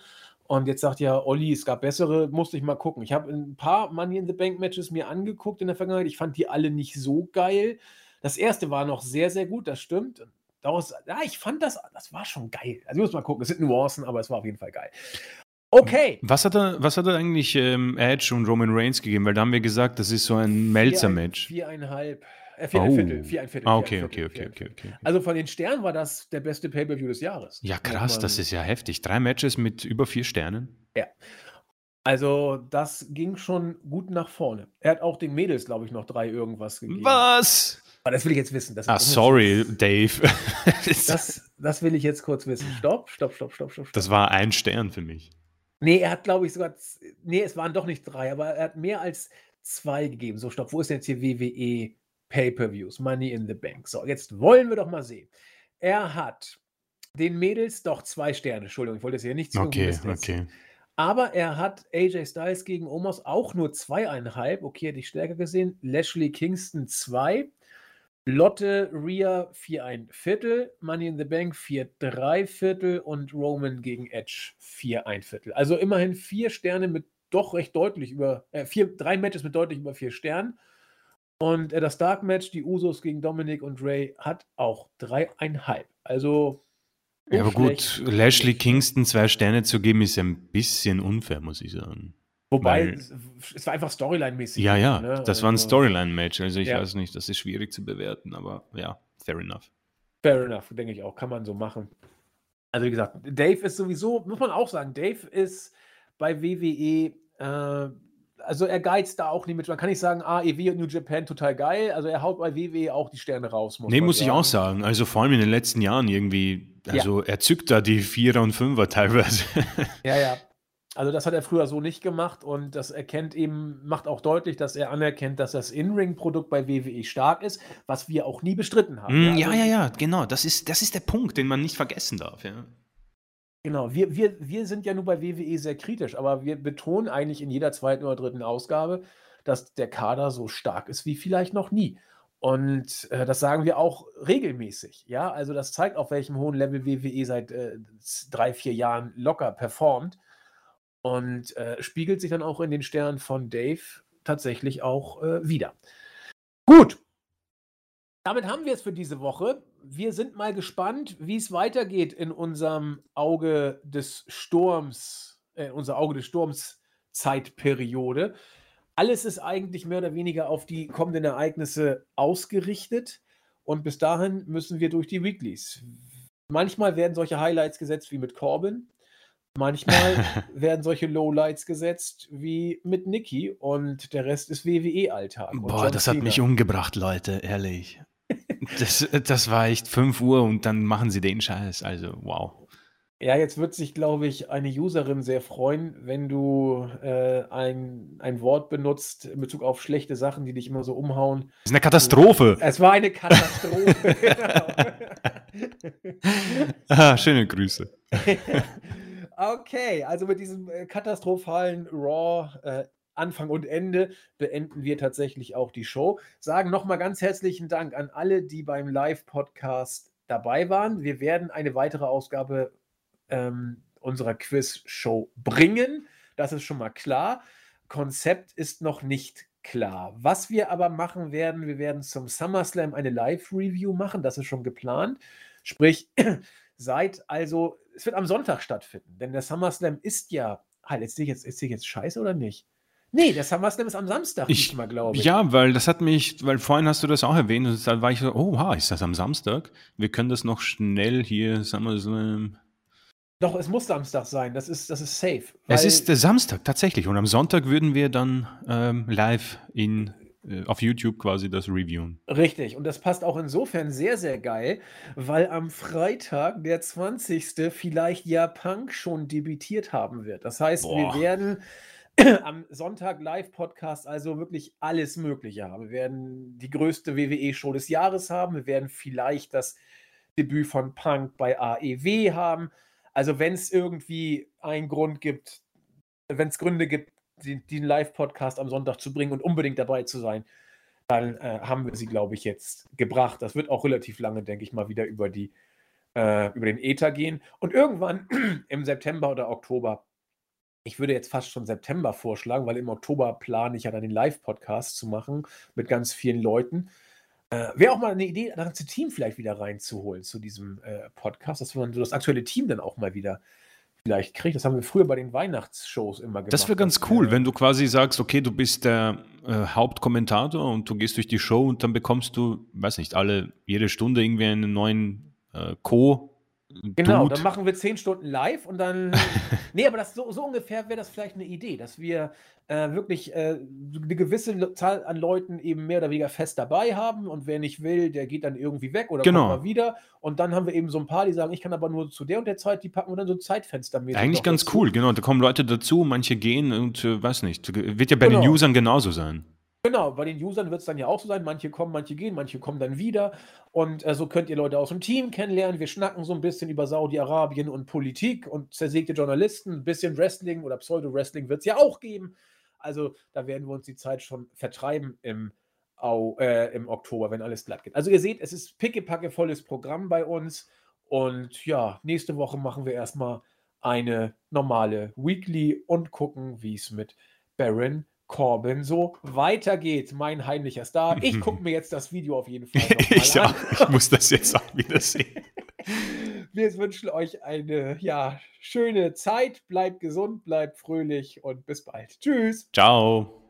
[SPEAKER 1] Und jetzt sagt ja Olli, es gab bessere, musste ich mal gucken. Ich habe ein paar Money in the Bank Matches mir angeguckt in der Vergangenheit. Ich fand die alle nicht so geil. Das erste war noch sehr, sehr gut, das stimmt. Daraus, ja, ich fand das, das war schon geil. Also ich muss mal gucken, es sind Nuancen, aber es war auf jeden Fall geil. Okay.
[SPEAKER 2] Was hat er, was hat er eigentlich ähm, Edge und Roman Reigns gegeben? Weil da haben wir gesagt, das ist so ein Melzer-Match.
[SPEAKER 1] Viereinhalb. Äh, vier, oh. ein Viertel, vier, ein Viertel.
[SPEAKER 2] Ah, okay, okay, okay, okay, okay,
[SPEAKER 1] Also von den Sternen war das der beste Pay-Per-View des Jahres.
[SPEAKER 2] Ja, krass, das ist ja heftig. Drei Matches mit über vier Sternen.
[SPEAKER 1] Ja. Also, das ging schon gut nach vorne. Er hat auch den Mädels, glaube ich, noch drei irgendwas gegeben.
[SPEAKER 2] Was?
[SPEAKER 1] Aber das will ich jetzt wissen. Das,
[SPEAKER 2] ah, sorry, Dave.
[SPEAKER 1] das, das will ich jetzt kurz wissen. Stopp, stopp, stopp, stopp, stopp.
[SPEAKER 2] Das war ein Stern für mich.
[SPEAKER 1] Nee, er hat, glaube ich, sogar. Nee, es waren doch nicht drei, aber er hat mehr als zwei gegeben. So, stopp, wo ist denn jetzt hier WWE Pay-Per-Views? Money in the Bank. So, jetzt wollen wir doch mal sehen. Er hat den Mädels doch zwei Sterne. Entschuldigung, ich wollte es hier nicht
[SPEAKER 2] zu Okay, okay.
[SPEAKER 1] Aber er hat AJ Styles gegen Omos auch nur zweieinhalb. Okay, hätte ich stärker gesehen. Lashley Kingston zwei. Lotte Rhea vier ein Viertel. Money in the Bank vier drei Viertel. Und Roman gegen Edge vier ein Viertel. Also immerhin vier Sterne mit doch recht deutlich über, äh, vier, drei Matches mit deutlich über vier Sternen. Und äh, das Dark Match, die Usos gegen Dominic und Ray, hat auch dreieinhalb. Also
[SPEAKER 2] ja, aber gut, Lashley Kingston zwei Sterne zu geben, ist ein bisschen unfair, muss ich sagen.
[SPEAKER 1] Wobei, Weil, es war einfach Storyline-mäßig.
[SPEAKER 2] Ja, ja, ne? das also, war ein also Storyline-Match. Also ich ja. weiß nicht, das ist schwierig zu bewerten, aber ja, fair enough.
[SPEAKER 1] Fair enough, denke ich auch, kann man so machen. Also wie gesagt, Dave ist sowieso, muss man auch sagen, Dave ist bei WWE äh, also er geizt da auch nicht mit. Man kann nicht sagen, ah, EW und New Japan total geil. Also er haut bei WWE auch die Sterne raus.
[SPEAKER 2] Muss nee, muss sagen. ich auch sagen. Also vor allem in den letzten Jahren irgendwie, also ja. er zückt da die Vierer und Fünfer teilweise.
[SPEAKER 1] Ja, ja. Also das hat er früher so nicht gemacht und das erkennt eben, macht auch deutlich, dass er anerkennt, dass das In-Ring-Produkt bei WWE stark ist, was wir auch nie bestritten haben.
[SPEAKER 2] Mm, ja, also, ja, ja, genau. Das ist, das ist der Punkt, den man nicht vergessen darf. Ja.
[SPEAKER 1] Genau, wir, wir, wir sind ja nur bei WWE sehr kritisch, aber wir betonen eigentlich in jeder zweiten oder dritten Ausgabe, dass der Kader so stark ist wie vielleicht noch nie. Und äh, das sagen wir auch regelmäßig. Ja, also das zeigt, auf welchem hohen Level WWE seit äh, drei, vier Jahren locker performt und äh, spiegelt sich dann auch in den Sternen von Dave tatsächlich auch äh, wieder. Gut, damit haben wir es für diese Woche. Wir sind mal gespannt, wie es weitergeht in unserem Auge des Sturms, äh, unser Auge des Sturms Zeitperiode. Alles ist eigentlich mehr oder weniger auf die kommenden Ereignisse ausgerichtet und bis dahin müssen wir durch die Weeklies. Manchmal werden solche Highlights gesetzt wie mit Corbin, manchmal werden solche Lowlights gesetzt wie mit Nikki und der Rest ist WWE-Alltag.
[SPEAKER 2] Boah, das hat mich umgebracht, Leute, ehrlich. Das, das war echt 5 Uhr und dann machen sie den Scheiß. Also, wow.
[SPEAKER 1] Ja, jetzt wird sich, glaube ich, eine Userin sehr freuen, wenn du äh, ein, ein Wort benutzt in Bezug auf schlechte Sachen, die dich immer so umhauen.
[SPEAKER 2] Das ist eine Katastrophe.
[SPEAKER 1] Es war eine Katastrophe.
[SPEAKER 2] ah, schöne Grüße.
[SPEAKER 1] okay, also mit diesem äh, katastrophalen Raw äh, Anfang und Ende beenden wir tatsächlich auch die Show. Sagen nochmal ganz herzlichen Dank an alle, die beim Live-Podcast dabei waren. Wir werden eine weitere Ausgabe ähm, unserer Quiz-Show bringen. Das ist schon mal klar. Konzept ist noch nicht klar. Was wir aber machen werden, wir werden zum SummerSlam eine Live-Review machen. Das ist schon geplant. Sprich, seid also, es wird am Sonntag stattfinden, denn der SummerSlam ist ja, halt, jetzt sehe ich jetzt, jetzt, jetzt scheiße oder nicht? Nee, der SummerSlam ist am Samstag
[SPEAKER 2] ich, mal, glaube ich. Ja, weil das hat mich, weil vorhin hast du das auch erwähnt und da war ich so, oh, wow, ist das am Samstag? Wir können das noch schnell hier SummerSlam.
[SPEAKER 1] Doch, es muss Samstag sein, das ist, das ist safe.
[SPEAKER 2] Es ist der Samstag, tatsächlich. Und am Sonntag würden wir dann ähm, live in, äh, auf YouTube quasi das reviewen.
[SPEAKER 1] Richtig, und das passt auch insofern sehr, sehr geil, weil am Freitag, der 20. vielleicht ja Punk schon debütiert haben wird. Das heißt, Boah. wir werden am Sonntag Live-Podcast also wirklich alles Mögliche haben. Wir werden die größte WWE-Show des Jahres haben. Wir werden vielleicht das Debüt von Punk bei AEW haben. Also, wenn es irgendwie einen Grund gibt, wenn es Gründe gibt, den, Live-Podcast am Sonntag zu bringen und unbedingt dabei zu sein, dann äh, haben wir sie, glaube ich, jetzt gebracht. Das wird auch relativ lange, denke ich mal, wieder über die äh, über den Ether gehen. Und irgendwann im September oder Oktober ich würde jetzt fast schon September vorschlagen, weil im Oktober plane ich ja dann den Live-Podcast zu machen mit ganz vielen Leuten. Äh, Wäre auch mal eine Idee, das ganze Team vielleicht wieder reinzuholen zu diesem äh, Podcast, dass man so das aktuelle Team dann auch mal wieder vielleicht kriegt. Das haben wir früher bei den Weihnachtsshows immer gemacht.
[SPEAKER 2] Das wäre ganz cool, wenn du quasi sagst, okay, du bist der äh, Hauptkommentator und du gehst durch die Show und dann bekommst du, weiß nicht, alle jede Stunde irgendwie einen neuen äh, Co-
[SPEAKER 1] Genau,
[SPEAKER 2] Dude.
[SPEAKER 1] dann machen wir 10 Stunden live und dann ne, aber das so so ungefähr wäre das vielleicht 'ne Idee, dass wir, äh, wirklich, äh, 'ne gewisse Zahl an Leuten eben mehr oder weniger fest dabei haben und wer nicht will, der geht dann irgendwie weg oder kommt
[SPEAKER 2] Genau.
[SPEAKER 1] mal wieder. Und dann haben wir eben so 'n paar, die sagen: „Ich kann aber nur zu der und der Zeit“, die packen wir dann so zeitfenstermäßig
[SPEAKER 2] Eigentlich
[SPEAKER 1] noch
[SPEAKER 2] ganz
[SPEAKER 1] dazu.
[SPEAKER 2] cool, genau. Da kommen Leute dazu, manche gehen und, äh, weiß nicht. Wird ja bei den
[SPEAKER 1] Genau.
[SPEAKER 2] Usern genauso sein.
[SPEAKER 1] Genau, bei den Usern wird's dann ja auch so sein. Manche kommen, manche gehen, manche kommen dann wieder. Und, äh, so könnt ihr Leute aus'm Team kennenlernen. Wir schnacken so 'n bisschen über Saudi-Arabien und Politik und zersägte Journalisten. 'N bisschen Wrestling oder Pseudo-Wrestling wird's ja auch geben. Also, da werden wir uns die Zeit schon vertreiben im Au äh, im Oktober, wenn alles glatt geht. Also, ihr seht, es ist pickepackevolles Programm bei uns. Und ja, nächste Woche machen wir erst mal eine normale Weekly und gucken, wie's mit Baron Corbin so weitergeht, mein heimlicher Star. Ich gucke mir jetzt das Video auf jeden Fall noch mal
[SPEAKER 2] Ich
[SPEAKER 1] an.
[SPEAKER 2] auch. Ich muss das jetzt auch wieder sehen.
[SPEAKER 1] Wir wünschen euch eine, ja, schöne Zeit. Bleibt gesund, bleibt fröhlich und bis bald. Tschüss.
[SPEAKER 2] Ciao.